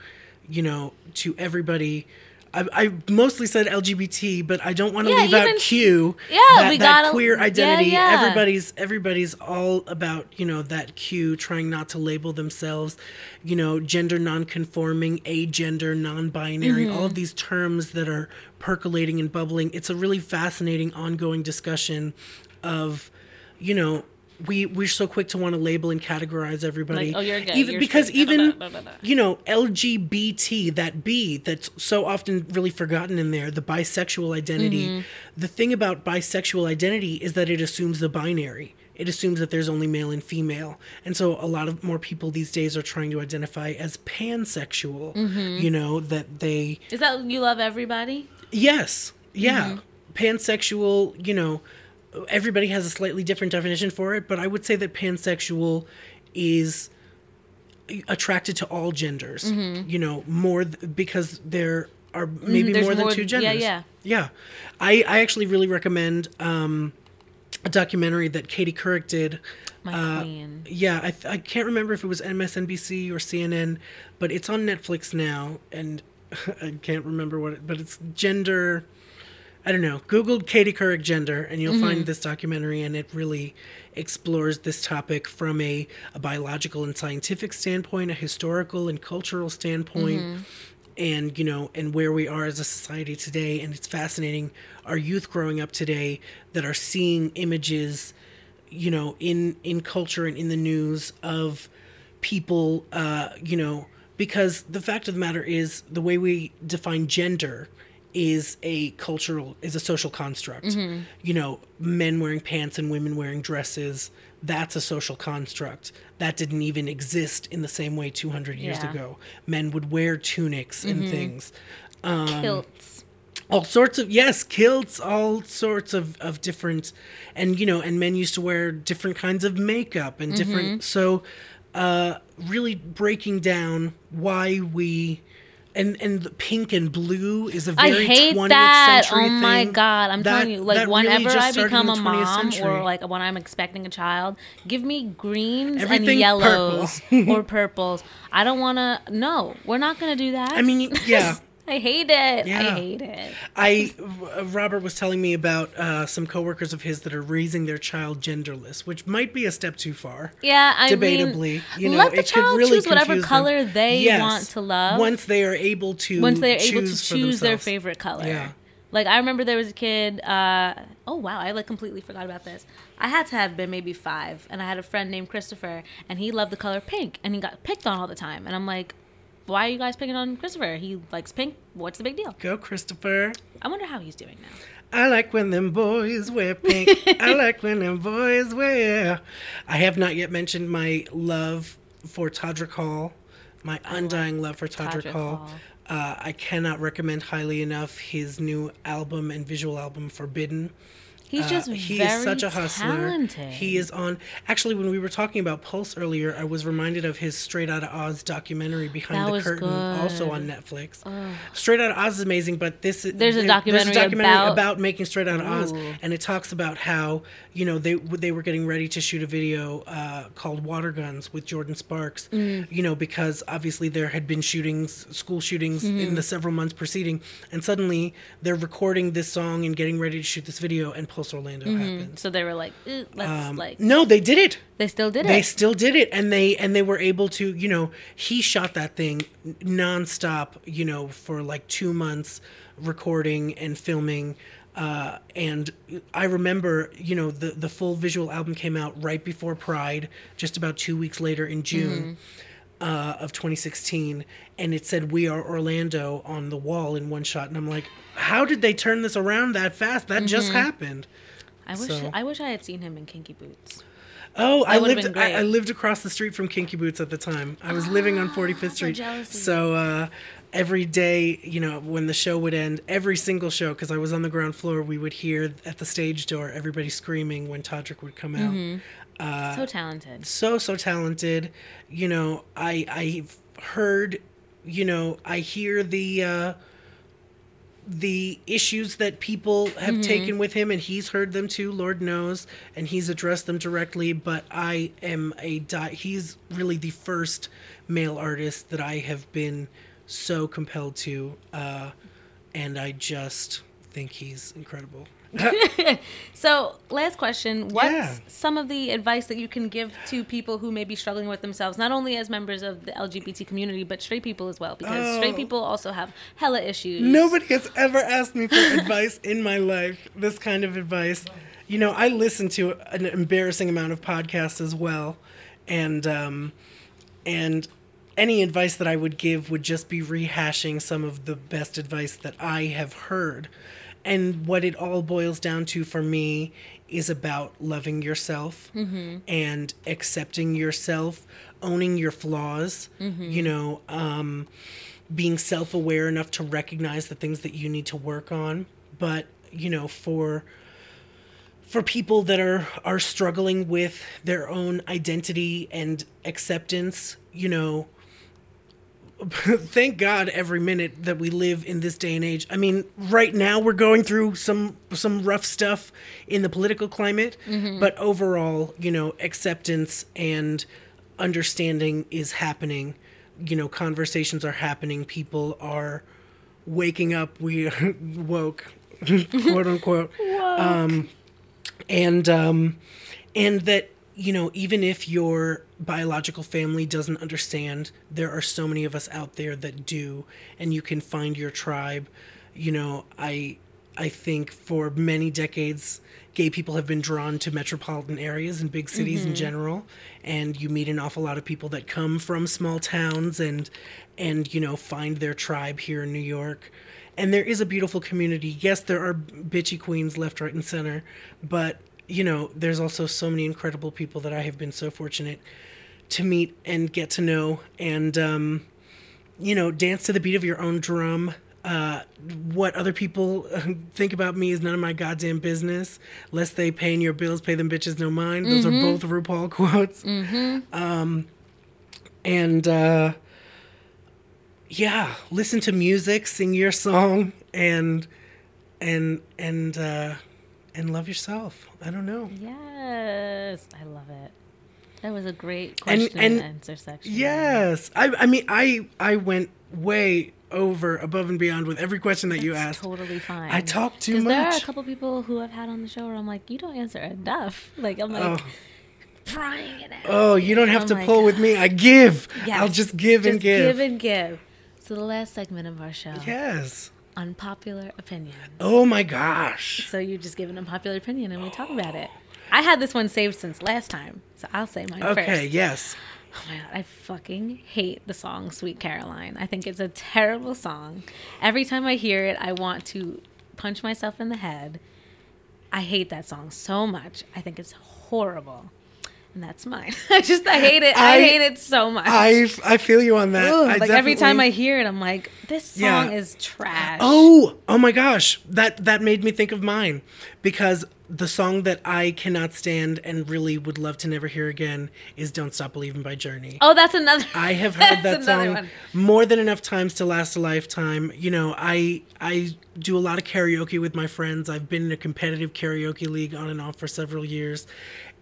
you know, to everybody. I, I mostly said LGBT, but I don't want to Yeah, leave out even- Q. Yeah, that, we that gotta- queer yeah, identity. yeah. Everybody's everybody's all about you know that Q, trying not to label themselves, you know, gender non-conforming, agender, non-binary, Mm-hmm. all of these terms that are percolating and bubbling. It's a really fascinating ongoing discussion of, you know. We we're so quick to want to label and categorize everybody. Like, oh, you're gay, even you're because straight, even blah, blah, blah, blah. you know, LGBT, that B that's so often really forgotten in there, the bisexual identity. Mm-hmm. The thing about bisexual identity is that it assumes the binary. It assumes that there's only male and female. And so a lot of more people these days are trying to identify as pansexual, Mm-hmm. you know, that they Is that you love everybody? Yes. Yeah. Mm-hmm. Pansexual, you know, everybody has a slightly different definition for it, but I would say that pansexual is attracted to all genders. You know, more th- because there are maybe Mm-hmm. more than more- two yeah, genders. yeah. Yeah. I I actually really recommend um a documentary that Katie Couric did My Uh, queen. yeah, I, th- I can't remember if it was MSNBC or CNN, but it's on Netflix now, and (laughs) I can't remember what it. But it's gender. I don't know. Googled Katie Couric gender, and you'll find this documentary, and it really explores this topic from a, a biological and scientific standpoint, a historical and cultural standpoint, and you know, and where we are as a society today. And it's fascinating. Our youth growing up today that are seeing images you know in in culture and in the news of people uh you know because the fact of the matter is the way we define gender is a cultural is a social construct you know men wearing pants and women wearing dresses that's a social construct that didn't even exist in the same way 200 years Yeah. ago men would wear tunics and things Kilts. all sorts of yes kilts all sorts of of different and you know and men used to wear different kinds of makeup and different Mm-hmm. so uh really breaking down why we and and the pink and blue is a very hate 20th that. Oh century Oh my thing. god! I'm That- telling you, like that really whenever just I started in become the a 20th mom century. or like when I'm expecting a child, give me greens Everything and yellows or purples. I don't want to. No, we're not gonna do that. i mean yeah (laughs) I hate it. I hate it. I uh, Robert was telling me about uh, some coworkers of his that are raising their child genderless, which might be a step too far. Yeah, I debatably, mean, you know, let the it child really choose whatever confuse them. color they Yes, want to love. Once they are able to, once they're able to choose their favorite color. Yeah. Like I remember there was a kid. Uh, oh wow, I like completely forgot about this. I had to have been maybe five, and I had a friend named Christopher, and he loved the color pink, and he got picked on all the time. And I'm like, why are you guys picking on Christopher? He likes pink. What's the big deal? Go, Christopher. I wonder how he's doing now. I like when them boys wear pink. I (laughs) like when them boys wear. I have not yet mentioned my love for Todrick Hall, my undying love for Todrick, Todrick Hall. Hall. Uh, I cannot recommend highly enough his new album and visual album, Forbidden. He's just Uh, he very is such a hustler. talented. He is on. Actually, when we were talking about Pulse earlier, I was reminded of his Straight Outta Oz documentary Behind That the Curtain, good. also on Netflix. Straight Outta Oz is amazing, but this is There's a documentary about- about making Straight Outta Oz, Ooh. and it talks about how you know they they were getting ready to shoot a video uh, called Water Guns with Jordin Sparks. Mm. You know because obviously there had been shootings, school shootings Mm-hmm. in the several months preceding, and suddenly they're recording this song and getting ready to shoot this video, and Pulse Orlando happened, So they were like, "Eh, let's Um, like. no, they did it. They still did it. They still did it, and they and they were able to. You know, he shot that thing nonstop. You know, for like two months, recording and filming. Uh, and I remember, you know, the the full visual album came out right before Pride, just about two weeks later in June. Uh, of 2016, and it said "We Are Orlando" on the wall in one shot, and I'm like, "How did they turn this around that fast? That just happened." I wish so- I wish I had seen him in Kinky Boots. Oh, I lived. I. I lived across the street from Kinky Boots at the time. I was living on 45th Street. jealousy. So uh, every day, you know, when the show would end, every single show, because I was on the ground floor, we would hear at the stage door everybody screaming when Todrick would come out. Mm-hmm. Uh, so talented. So so talented. You know, I I've heard. You know, I hear the. Uh, the issues that people have taken with him and he's heard them too lord knows and he's addressed them directly but i am a di- he's really the first male artist that i have been so compelled to uh, and i just think he's incredible (laughs) So, last question. What's Yeah. some of the advice that you can give to people who may be struggling with themselves, not only as members of the LGBT community, but straight people as well? Because straight Oh. people also have hella issues. Nobody has ever asked me for (laughs) advice in my life, this kind of advice. You know, I listen to an embarrassing amount of podcasts as well, and um, and any advice that I would give would just be rehashing some of the best advice that I have heard. And what it all boils down to for me is about loving yourself and accepting yourself, owning your flaws, you know, um, being self aware enough to recognize the things that you need to work on. But, you know, for for people that are are struggling with their own identity and acceptance, you know, (laughs) thank God every minute that we live in this day and age. I mean, right now we're going through some some rough stuff in the political climate, but overall, you know, acceptance and understanding is happening. You know, conversations are happening. People are waking up. We (laughs) woke, (laughs) quote unquote and um, and that you know even if your biological family doesn't understand there are so many of us out there that do and you can find your tribe. You know i i think for many decades gay people have been drawn to metropolitan areas and big cities in mm-hmm. general and you meet an awful lot of people that come from small towns and and you know find their tribe here in new york. And there is a beautiful community. Yes, there are bitchy queens left, right, and center, but you know, there's also so many incredible people that I have been so fortunate to meet and get to know, and um, you know, dance to the beat of your own drum. Uh, what other people (laughs) think about me is none of my goddamn business. Lest they paying your bills, pay them bitches no mind. Those are both RuPaul (laughs) quotes. Um, and uh, yeah, listen to music, sing your song, and and and uh, and love yourself. I don't know. Yes, I love it. That was a great question and, and- answer section. Yes, I I mean I I went way over above and beyond with every question that you asked. totally fine. I talk too 'Cause There are a couple people who I've had on the show where I'm like, you don't answer enough. Like I'm like Oh. prying it out. Oh, you don't have Oh to my pull with me. I give. Yes. I'll just give and give. give and give. So the last segment of our show, yes. Unpopular opinion. Oh my gosh. So you just give an unpopular opinion and we talk about it. I had this one saved since last time, so I'll say mine Okay. first. Yes. Oh my god, I fucking hate the song Sweet Caroline. I think it's a terrible song. Every time I hear it, I want to punch myself in the head. I hate that song so much. I think it's horrible. And that's mine. (laughs) I just I hate it. I, I- hate it so much. I I feel you on that. I like every time I hear it, I'm like, this song Yeah. is trash. Oh, oh my gosh. That that made me think of mine because the song that I cannot stand and really would love to never hear again is Don't Stop Believing by Journey. Oh, that's another. I have heard (laughs) that song one. more than enough times to last a lifetime. You know, I I do a lot of karaoke with my friends. I've been in a competitive karaoke league on and off for several years,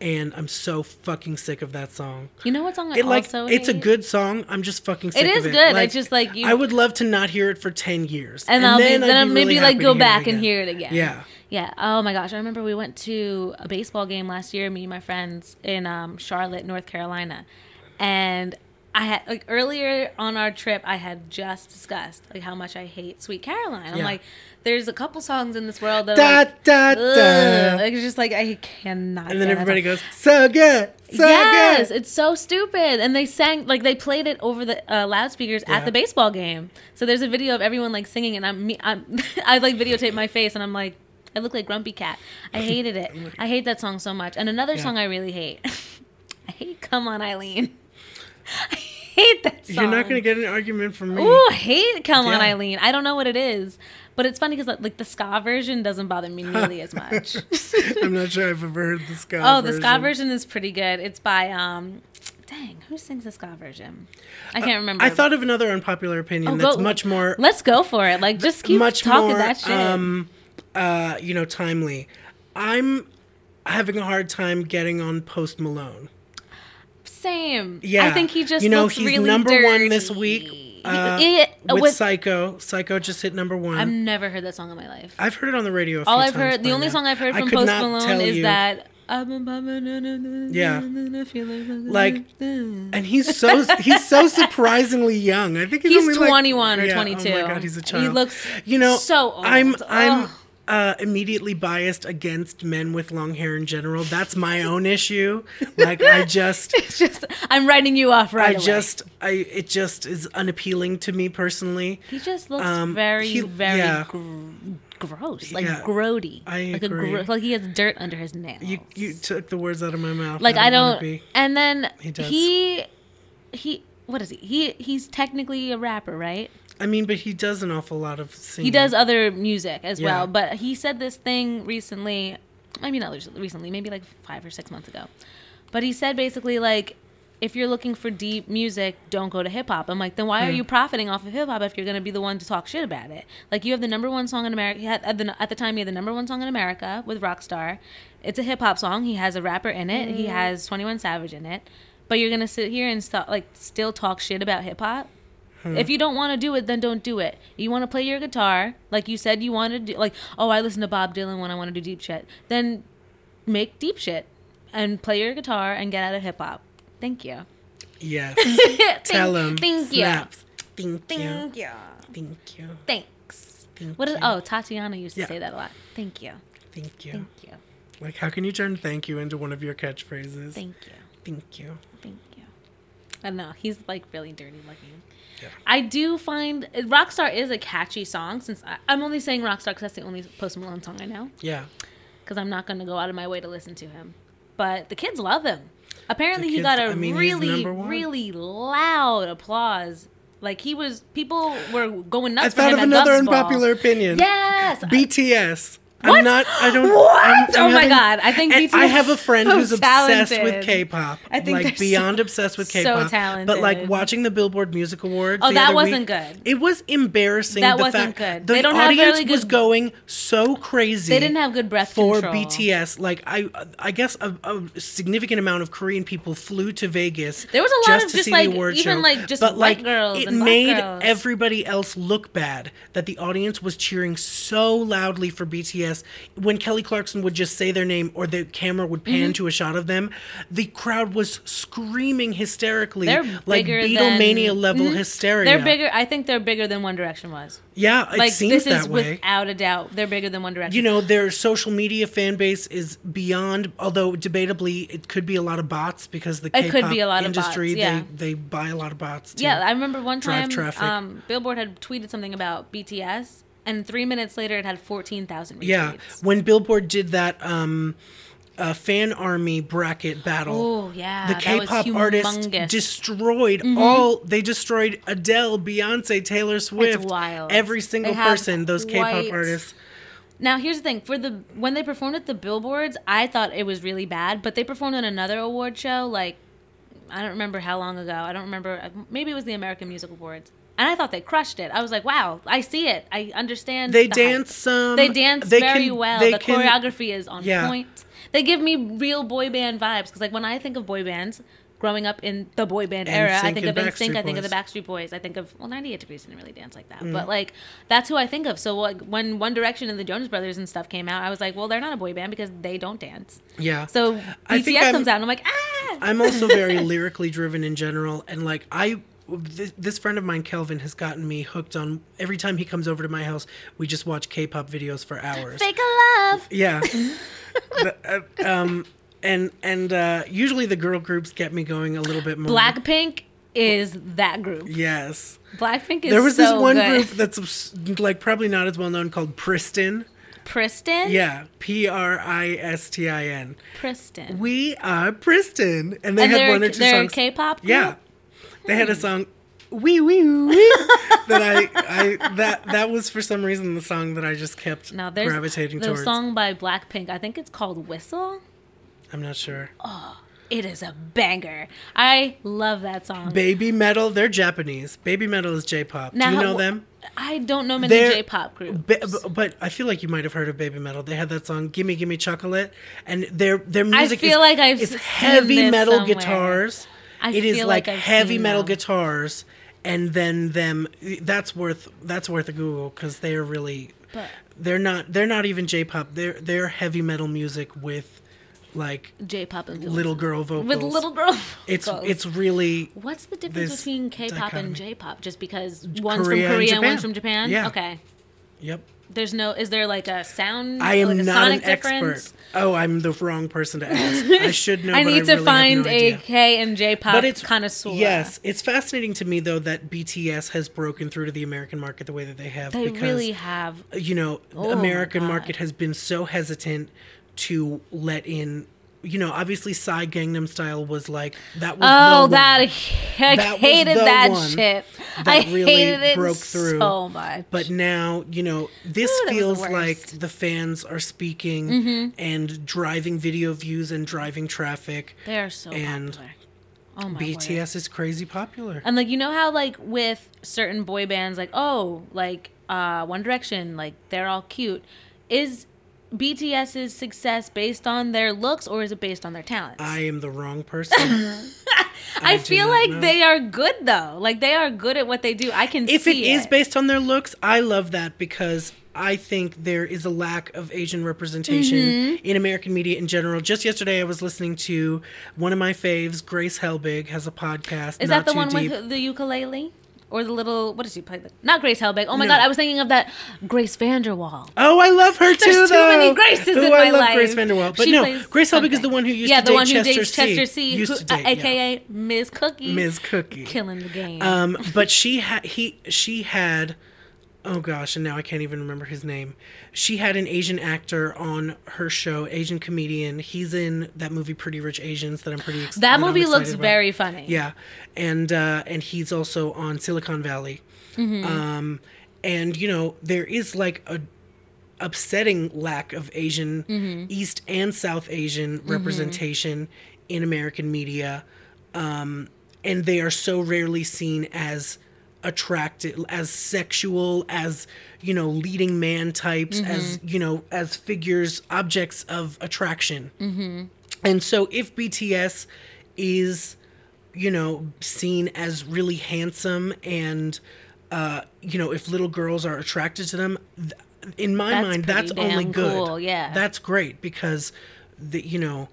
and I'm so fucking sick of that song. You know what song I It like also it's a good song. I'm just fucking sick It of is it. good. I just, like, you- I would love to not hear it for ten years, and, I'll be I'd then I'll maybe really like go hear back and hear it again. Yeah. Yeah. Oh my gosh. I remember we went to a baseball game last year, me and my friends in um, Charlotte, North Carolina. And I had like earlier on our trip I had just discussed like how much I hate Sweet Caroline. I'm Yeah. like, there's a couple songs in this world that Da, like, da, da. like it's just like I cannot And then everybody goes, so good, so yes, good. it's so stupid. And they sang like they played it over the uh, loudspeakers Yeah. at the baseball game. So there's a video of everyone like singing, and I'm me. I'm (laughs) I like videotape my face, and I'm like, I look like Grumpy Cat. I hated it. I hate that song so much. And another Yeah. song I really hate. (laughs) I hate "Come On, Eileen." (laughs) I hate that song. You're not going to get an argument from me. Ooh, hate "Come On, Eileen." I don't know what it is, but it's funny because like the ska version doesn't bother me nearly as much. (laughs) I'm not sure I've ever heard the ska Oh, version. the ska version is pretty good. It's by um, dang, who sings the ska version? I can't remember. Uh, I thought of another unpopular opinion Oh, that's go- much more Let's go for it. Like, just keep much talking more that shit. um uh you know timely. I'm having a hard time getting on Post Malone. Same. Yeah, I think he just you know he's really number one this week uh, it- with, with- Psycho. Psycho just hit number one. I've never heard that song in my life. I've heard it on the radio. A All I've heard, the only now. song I've heard from Post Malone is you. that. I've been bumming- Yeah. Like, and he's so (laughs) he's so surprisingly young. I think he's, He's only like- 21 or yeah, 22. Oh my god, he's a child He looks you know, so old. I'm I'm Ugh. Uh, immediately biased against men with long hair in general. That's my own issue. Like I just (laughs) It's just, I'm writing you off right now. I away. just I it just is unappealing to me personally. He just looks Um, very, he- very yeah. gr- gross, like Yeah, grody. I like agree. A gro- like he has dirt under his nails. You you took the words out of my mouth. like I don't. be- And then He does. he, he, what is he? He he's technically a rapper, right? I mean, but he does an awful lot of singing. He does other music as Yeah. well, but he said this thing recently. I mean, not recently, maybe like five or six months ago. But he said basically like, if you're looking for deep music, don't go to hip hop. I'm like, then why are Hmm. you profiting off of hip hop if you're gonna be the one to talk shit about it? Like, you have the number one song in America. At, the, at the time, he had the number one song in America with Rockstar. It's a hip hop song. He has a rapper in it. Hmm. He has Twenty One Savage in it. But you're gonna sit here and st- like still talk shit about hip hop. Hmm. If you don't want to do it, then don't do it. You want to play your guitar, like you said you want to do, like, oh, I listen to Bob Dylan when I want to do deep shit. Then make deep shit and play your guitar and get out of hip hop. Thank you. Yes. Tell him. Thank you. Thank you. Thank you. Thank you. Thanks. Thank What is? you. Oh, Tatiana used to Yeah. say that a lot. Thank you. Thank you. Thank you. Like, how can you turn "thank you" into one of your catchphrases? Thank you. Thank you. Thank you. I don't know. He's like really dirty looking. Yeah. I do find Rockstar is a catchy song. Since I, I'm only saying Rockstar because that's the only Post Malone song I know. Yeah. because I'm not going to go out of my way to listen to him. But the kids love him. Apparently, The he got a I mean, really, really loud applause. Like he was, people were going nuts. I thought of another unpopular opinion. Yes. BTS. What? I'm not. I don't. What? I'm- I'm Oh my God, I think BTS I have a friend (laughs) so who's obsessed with. K-pop. I think like so- beyond obsessed with (laughs) K-pop. So talented. But like watching the Billboard Music Awards. Oh, that wasn't week, good. It was embarrassing. That the wasn't fact good. The They don't have audience really was going so crazy. They didn't have good breath for control. BTS. Like I, I guess a, a significant amount of Korean people flew to Vegas. There was a lot just of to just, see like, the award even, show. like, just but like girls it made girls. everybody else look bad. That the audience was cheering so loudly for BTS when Kelly Clarkson would just say their name or the camera would pan Mm-hmm. to a shot of them. The crowd was screaming hysterically, They're like Beatlemania than- level Mhm. hysteria. They're bigger. I think they're bigger than One Direction was. Yeah, it Like seems this that is way. without a doubt. They're bigger than One Direction. you know their social media fan base is beyond although debatably it could be a lot of bots because the It K-pop could be a lot of industry bots, yeah. they they buy a lot of bots. Yeah, I remember one time um, Billboard had tweeted something about BTS, and three minutes later it had fourteen thousand retweets. yeah when billboard did that um uh, fan army bracket battle. Oh yeah, the K-pop artists humongous. Mm-hmm. destroyed all. They destroyed Adele, Beyonce, Taylor Swift, wild. every single person. Those K-pop artists. Now here's the thing: for the when they performed at the billboards, I thought it was really bad. But they performed at another award show, like I don't remember how long ago. I don't remember. Maybe it was the American Music Awards, and I thought they crushed it. I was like, wow, I see it. I understand. They the dance some. They dance they very can- well. The can- choreography is on Yeah. point. They give me real boy band vibes because, like, when I think of boy bands, growing up in the boy band era, I think of and NSYNC, I think of the Backstreet Boys, I think of well, 98 Degrees didn't really dance like that, Mm. but like that's who I think of. So like when One Direction and the Jonas Brothers and stuff came out, I was like, well, they're not a boy band because they don't dance. Yeah. So I BTS comes out, and I'm like, ah. I'm also very (laughs) lyrically driven in general, and like I, this, this friend of mine, Kelvin, has gotten me hooked on. Every time he comes over to my house, we just watch K-pop videos for hours. Fake a love. Yeah. The- uh, um, and and uh, usually the girl groups get me going a little bit more. Blackpink is that group. Yes. Blackpink is There was so this one good. group that's like probably not as well known called Pristin. Pristin. Yeah, P R I S T I N. Pristin. We are Pristin, and they and had one or two they're songs. K-pop. Group? Yeah, they had a song, "Wee Wee Wee," that I, I that that was for some reason the song that I just kept Now there's gravitating the towards. song by Blackpink. I think it's called Whistle. I'm not sure. Oh, it is a banger. I love that song. Baby Metal, they're Japanese. Baby Metal is J-pop. Do you know them? I don't know many They're- J-pop groups. Ba- but I feel like you might have heard of Baby Metal. They had that song "Gimme Gimme Chocolate," and their their music. feel is, like I've it's heavy metal somewhere. guitars. I it is like, like heavy metal them. guitars, and then them. That's worth that's worth a Google because they are really. But- they're not. They're not even J-pop. They're they're heavy metal music with like J-pop influences. little girl vocals. with little girl. (laughs) It's vocals. it's really What's the difference between K-pop dichotomy. and J-pop? Just because one's Korea from Korea and Japan. one's from Japan? Yeah. Okay. yep. There's no. Is there like a sound? I am like not an expert. Oh, I'm the wrong person to ask. I should (laughs) know. I need to really find no a. K and J-pop But it's connoisseur. Yes, it's fascinating to me though that BTS has broken through to the American market the way that they have. they because, really have. you know, Oh American market has been so hesitant to let in. You know, obviously, Psy Gangnam Style was like that was. Oh, the that one. (laughs) I That hated that shit. that I really hated it broke through. so much. But now, you know, this Ooh, the feels like the fans are speaking Mm-hmm. and driving video views and driving traffic. they are so and popular. Oh my word. BTS is crazy popular. And like you know how like with certain boy bands like oh like uh One Direction like they're all cute is BTS's success based on their looks or is it based on their talents? I am the wrong person. (laughs) I, do feel like know. they are good though. Like they are good at what they do. I can if it see is based on their looks, I love that because I think there is a lack of Asian representation Mm-hmm. in American media in general. Just yesterday, I was listening to one of my faves, Grace Helbig, has a podcast. Is that the one Deep. with the ukulele? Or the little what did she play? Not Grace Helbig. Oh my No. god, I was thinking of that Grace VanderWaal. Oh, I love her too. There's too though. many Graces Ooh, in I my love life. Grace VanderWaal, but She no, Grace Helbig is the one who used yeah, to the date one who Chester dates C. Chester See, Used who- date, uh, yeah. aka Ms. Cookie, Ms. Cookie. killing the game. Um, but she had he she had oh gosh, and now I can't even remember his name. She had an Asian actor on her show, Asian comedian. He's in that movie Pretty Rich Asians that I'm pretty excited. that movie looks very funny. yeah, and uh, and he's also on Silicon Valley. Mm-hmm. Um, and you know there is like a upsetting lack of Asian Mm-hmm. East and South Asian representation in American media, um, and they are so rarely seen as attractive, as sexual, as you know, leading man types, as you know, as figures, objects of attraction. And so if BTS is, you know, seen as really handsome and, uh, you know, if little girls are attracted to them, th- in my That's mind, that's only good. cool, yeah. That's great because, the, you know,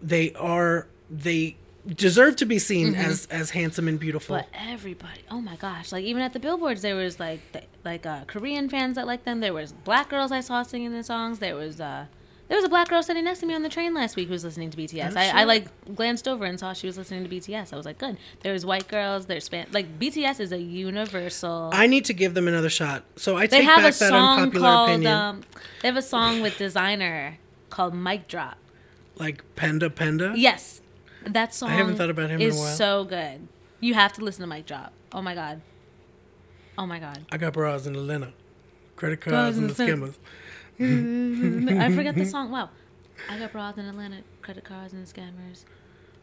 they are, they deserve to be seen as, as handsome and beautiful. Mm-hmm. But everybody, oh my gosh! Like even at the billboards, there was like th- like uh, Korean fans that liked them. There was black girls I saw singing the songs. There was uh, there was a black girl sitting next to me on the train last week who was listening to BTS. Oh, I, I like glanced over and saw she was listening to BTS. I was like, good. There was white girls. There's span like BTS is a universal. I need to give them another shot. So I they take have back a that song unpopular called opinion. um, they have a song with Desiigner called Mic Drop. like Panda Panda. Yes, that song. haven't thought about him in a is while. so good. You have to listen to Mic Drop. Oh my god. Oh my god. I got bras in Atlanta, (laughs) credit cards and the in the- skimmers. I forget the song. Wow. I got bras in Atlanta, credit cards and scammers.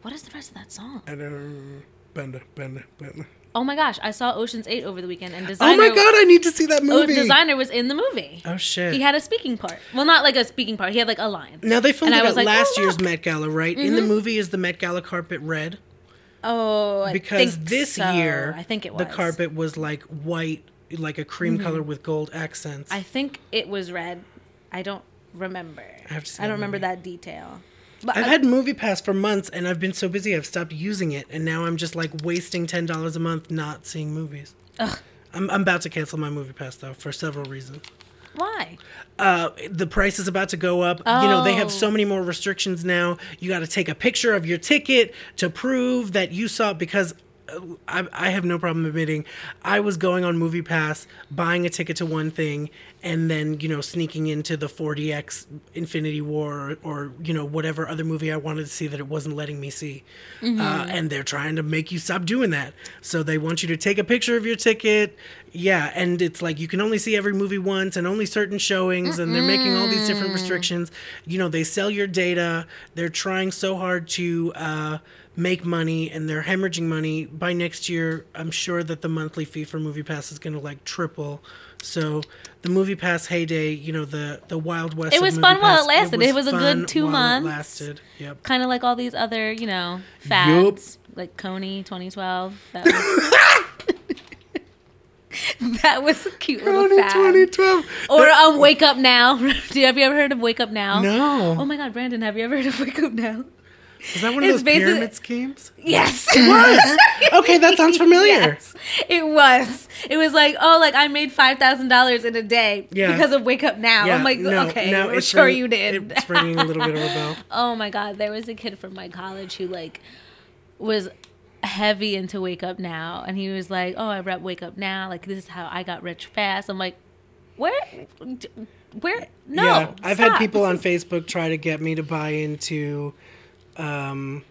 What is the rest of that song? And uh, Panda Panda Panda. Oh my gosh, I saw Ocean's 8 over the weekend and Desiigner. Oh my god, I need to see that Oh, movie. Desiigner was in the movie. Oh shit. He had a speaking part. Well, not like a speaking part. He had like a line. now they filmed And it I was at like, last oh, year's look. Met Gala, right? In the mm-hmm. movie, is the Met Gala carpet red? Oh, I Because think this so. year, I think it was the carpet was like white, like a cream mm-hmm. color with gold accents. I think it was red. I don't remember. I have to I don't remember that detail. But I've I- had MoviePass for months, and I've been so busy I've stopped using it, and now I'm just like wasting ten dollars a month not seeing movies. Ugh. I'm, I'm about to cancel my MoviePass though for several reasons. why? uh, the price is about to go up. Oh. You know, they have Oh. so many more restrictions now. You got to take a picture of your ticket to prove that you saw it because I, I have no problem admitting I was going on MoviePass, buying a ticket to one thing, and then, you know, sneaking into the 4DX Infinity War or, or you know, whatever other movie I wanted to see that it wasn't letting me see. Uh, and they're trying to make you stop doing that. So they want you to take a picture of your ticket. Yeah, and it's like you can only see every movie once and only certain showings, and they're making all these different restrictions. You know, they sell your data. They're trying so hard to uh, make money, and they're hemorrhaging money. By next year, I'm sure that the monthly fee for MoviePass is going to like triple. So the MoviePass heyday, you know, the the Wild West. It was fun while it lasted. It was a good two while it months. lasted. Yep. Kind of like all these other, you know, fads. Like Kony 2012. That was, (laughs) (laughs) that was a cute little fad. 2012. Or um, Wake Up Now. Do (laughs) you, have you ever heard of Wake Up Now? No. Oh my God, Brandon, have you ever heard of (laughs) Wake Up Now? Is that one of it's those pyramid schemes? Yes. It was. okay, that sounds familiar. Yes, it was. It was like, oh, like I made five thousand dollars in a day Yeah. because of Wake Up Now. I'm like, no, okay, I'm it's sure ring- you did. It's ringing a little bit of a bell. oh my god, there was a kid from my college who like was heavy into Wake Up Now, and he was like, oh, I rep Wake Up Now. Like this is how I got rich fast. I'm like, where, where? No, yeah, I've had people on Facebook try to get me to buy into. Um,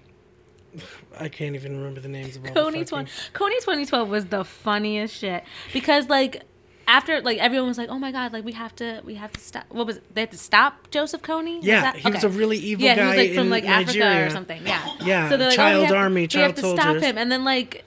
I can't even remember the names of all Kony the fucking- Kony 2012 was the funniest shit because like after like everyone was like oh my god like we have to we have to stop what was it they had to stop Joseph Kony Yeah, that- he was a really evil yeah guy he was like from like Nigeria. Africa or something yeah Yeah, they're oh, child we have army, we have to stop him and then like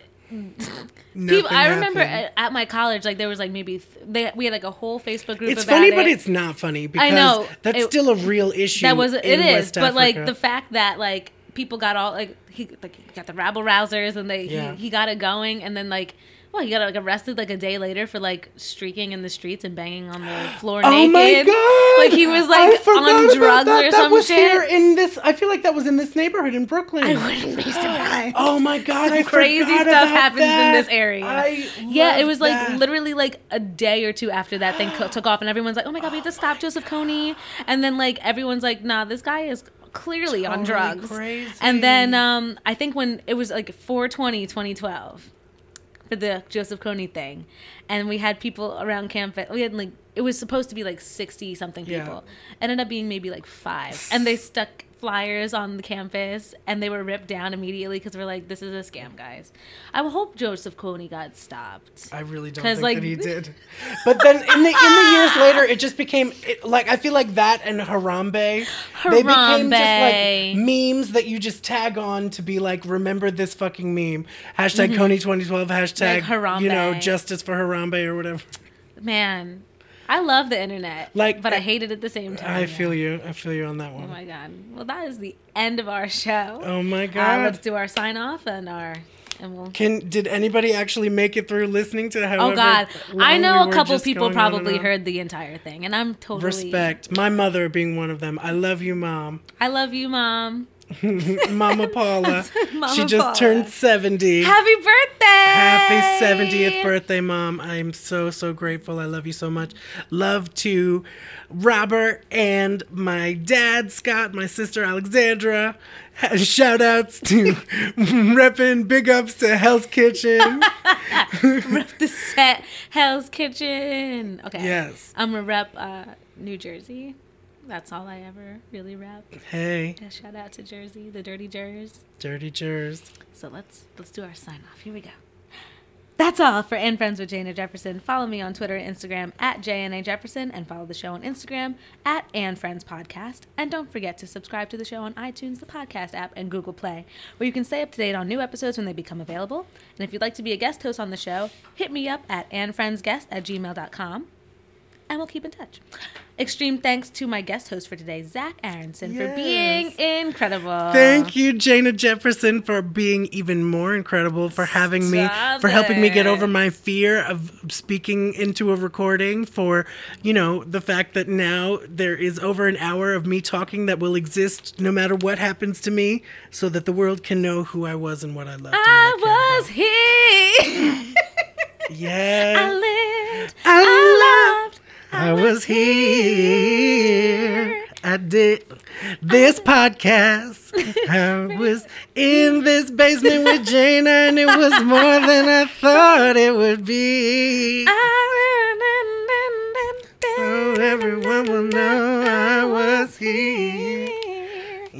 people I remember at, at my college like there was like maybe th- they we had like a whole Facebook group It's funny, it. but it's not funny because know. that's It- still a real issue. that was it is West but like the fact that like people got all like he like he got the rabble rousers and they Yeah. he, he got it going and then like well he got like arrested like a day later for like streaking in the streets and banging on the floor (gasps) Oh naked my god! like he was like on drugs that. or that some was shit here in this. I feel like that was in this neighborhood in Brooklyn. I wouldn't be surprised Oh my god! Some I crazy stuff happens in this area. I yeah, it was like that. literally like a day or two after that thing took off, and everyone's like, "Oh my god, we have to stop Joseph Kony," and then like everyone's like, "Nah, this guy is clearly on drugs." crazy. And then um, I think when it was like 420, 2012 for the Joseph Kony thing, and we had people around campus. We had like it was supposed to be like sixty something Yeah. people. Ended up being maybe like five, and they stuck flyers on the campus, and they were ripped down immediately because we're like, "This is a scam, guys." I hope Joseph Kony got stopped. I really don't think like- that he (laughs) did. But then in the in the years later, it just became it, like I feel like that and Harambe, Harambe, they became just like memes that you just tag on to be like, remember this fucking meme. Hashtag Kony 2012. Hashtag Mm-hmm. Like you know justice for Harambe or whatever. Man, I love the internet, Like, but I I- hate it at the same time. I yeah. feel you. I feel you on that Oh one. my god. Well, that is the end of our show. Oh my Uh, god. let's do our sign off and our and we'll Can did anybody actually make it through listening to how? Oh God! I know a couple people going on and probably heard the entire thing, and I'm totally Respect. My mother being one of them. I love you, mom. I love you, mom. (laughs) Mama Paula. (laughs) Mama she just Paula. turned 70. Happy birthday! Happy 70th birthday, Mom. I'm so, so grateful. I love you so much. Love to Robert and my dad, Scott, my sister, Alexandra. Shout outs to (laughs) repping big ups to Hell's Kitchen. Rep the set Hell's Kitchen. Okay. Yes. I'm gonna rep uh, New Jersey. That's all I ever really rap. Hey, Yeah, shout out to Jersey, the Dirty Jers. dirty jers. So let's let's do our sign off. Here we go. That's all for And Friends with J'na Jefferson. Follow me on Twitter and Instagram at JNA Jefferson and follow the show on Instagram at And Friends Podcast. And don't forget to subscribe to the show on iTunes, the podcast app, and Google Play, where you can stay up to date on new episodes when they become available. And if you'd like to be a guest host on the show, hit me up at andfriendsguest at gmail.com and we'll keep in touch. Extreme thanks to my guest host for today, Zach Aaronson, for being incredible. Thank you, J'na Jefferson, for being even more incredible, for having me, Stop for helping me get over my fear of speaking into a recording, for, you know, the fact that now there is over an hour of me talking that will exist no matter what happens to me, so that the world can know who I was and what I loved. I I was here. cared. (laughs) Yes. I lived. I I loved. I was here. I did this podcast. I was in this basement with J'na, and it was more than I thought it would be. So everyone will know I was here.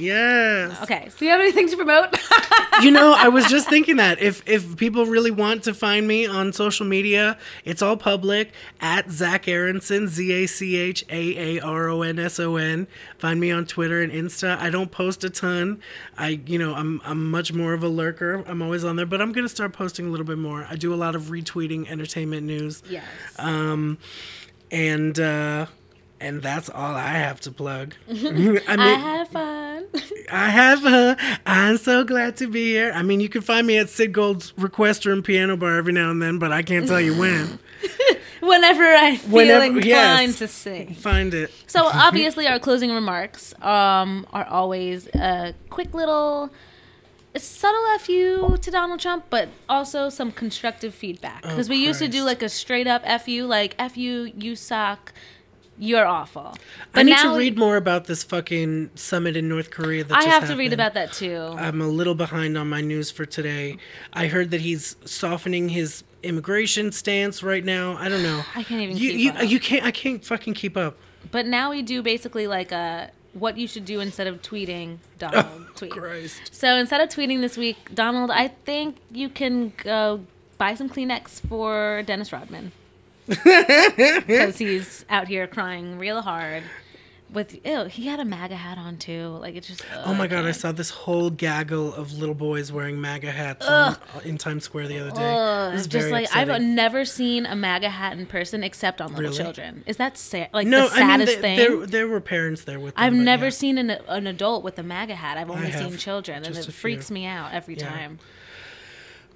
Yes. Okay, so you have anything to promote? (laughs) you know, I was just thinking that if if people really want to find me on social media, it's all public at Zach Aaronson, Z A C H A A R O N S O N. Find me on Twitter and Insta. I don't post a ton. I, you know, I'm I'm much more of a lurker. I'm always on there, but I'm gonna start posting a little bit more. I do a lot of retweeting entertainment news, yes. um, and uh, and that's all I have to plug. (laughs) I mean, I had fun. I have uh, I'm so glad to be here. I mean, you can find me at Sid Gold's Request Room Piano Bar every now and then, but I can't tell you when. (laughs) Whenever I feel Whenever- inclined yes. to sing. Find it. So obviously, our closing remarks um, are always a quick little, subtle fu to Donald Trump, but also some constructive feedback. Because we used to do like a straight up fu, like fu, you suck, you're awful. But I need now to read more about this fucking summit in North Korea that I have to read about that too. I'm a little behind on my news for today. I heard that he's softening his immigration stance right now. I don't know. (sighs) I can't even You keep you, up. you can't I can't fucking keep up. But now we do basically like a what you should do instead of tweeting Donald oh, (laughs) tweet. Christ. So instead of tweeting this week, Donald, I think you can go buy some Kleenex for Dennis Rodman (laughs) because he's out here crying real hard. With ew, he had a MAGA hat on too. Like it just. Oh my god, I saw this whole gaggle of little boys wearing MAGA hats on, uh, in Times Square the other day. Ugh, it was just very like upsetting. I've never seen a MAGA hat in person except on little Really? children. Is that sad? Like no, the I mean saddest thing? there there were parents there with them. I've never yeah. seen an, an adult with a MAGA hat. I've only seen children, and it freaks me out every Yeah. time.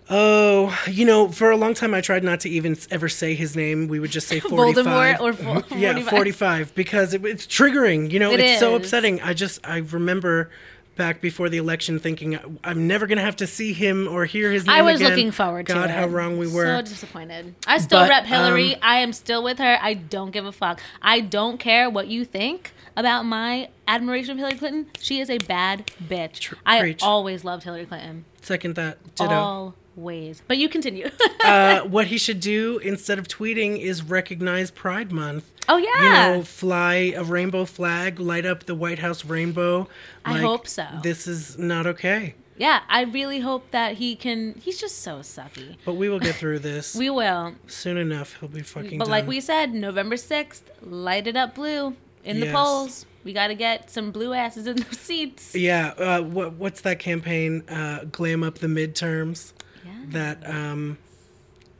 Oh, you know, for a long time I tried not to even ever say his name. We would just say (laughs) 45. Voldemort or fo- (laughs) yeah, 45. 45 because it, it's triggering. You know, It it's so upsetting. I just I remember back before the election thinking I'm never going to have to see him or hear his name I was again. looking forward to it. God, how wrong we were. So disappointed. I still But, rep Hillary. um, I am still with her. I don't give a fuck. I don't care what you think about my admiration of Hillary Clinton. She is a bad bitch. I preach. always loved Hillary Clinton. Second that. Ditto. Always. But you continue. (laughs) uh, (laughs) what he should do instead of tweeting is recognize Pride Month. oh yeah. You know, fly a rainbow flag, light up the White House rainbow. I hope so. This is not okay, yeah. I really hope that he can. He's just so sucky. but we will get (laughs) through this We will. soon enough. He'll be fucking. But like we said, November sixth, light it up blue in the polls. We got to get some blue asses in those seats. yeah. Uh, what what's that campaign? Uh, glam up the midterms. Yeah. That um,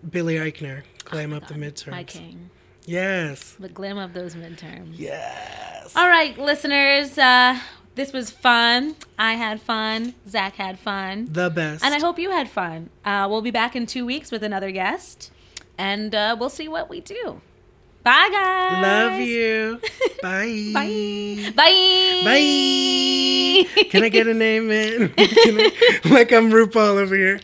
Billy Eichner glam up the midterms. My king. Yes. The glam of those midterms. Yes. All right, listeners. Uh, this was fun. I had fun. Zach had fun. The best. And I hope you had fun. Uh, we'll be back in two weeks with another guest. And uh, we'll see what we do. Bye, guys. Love you. (laughs) Bye. Bye. Bye. Bye. Can I get a name in? (laughs) I- like I'm RuPaul over here.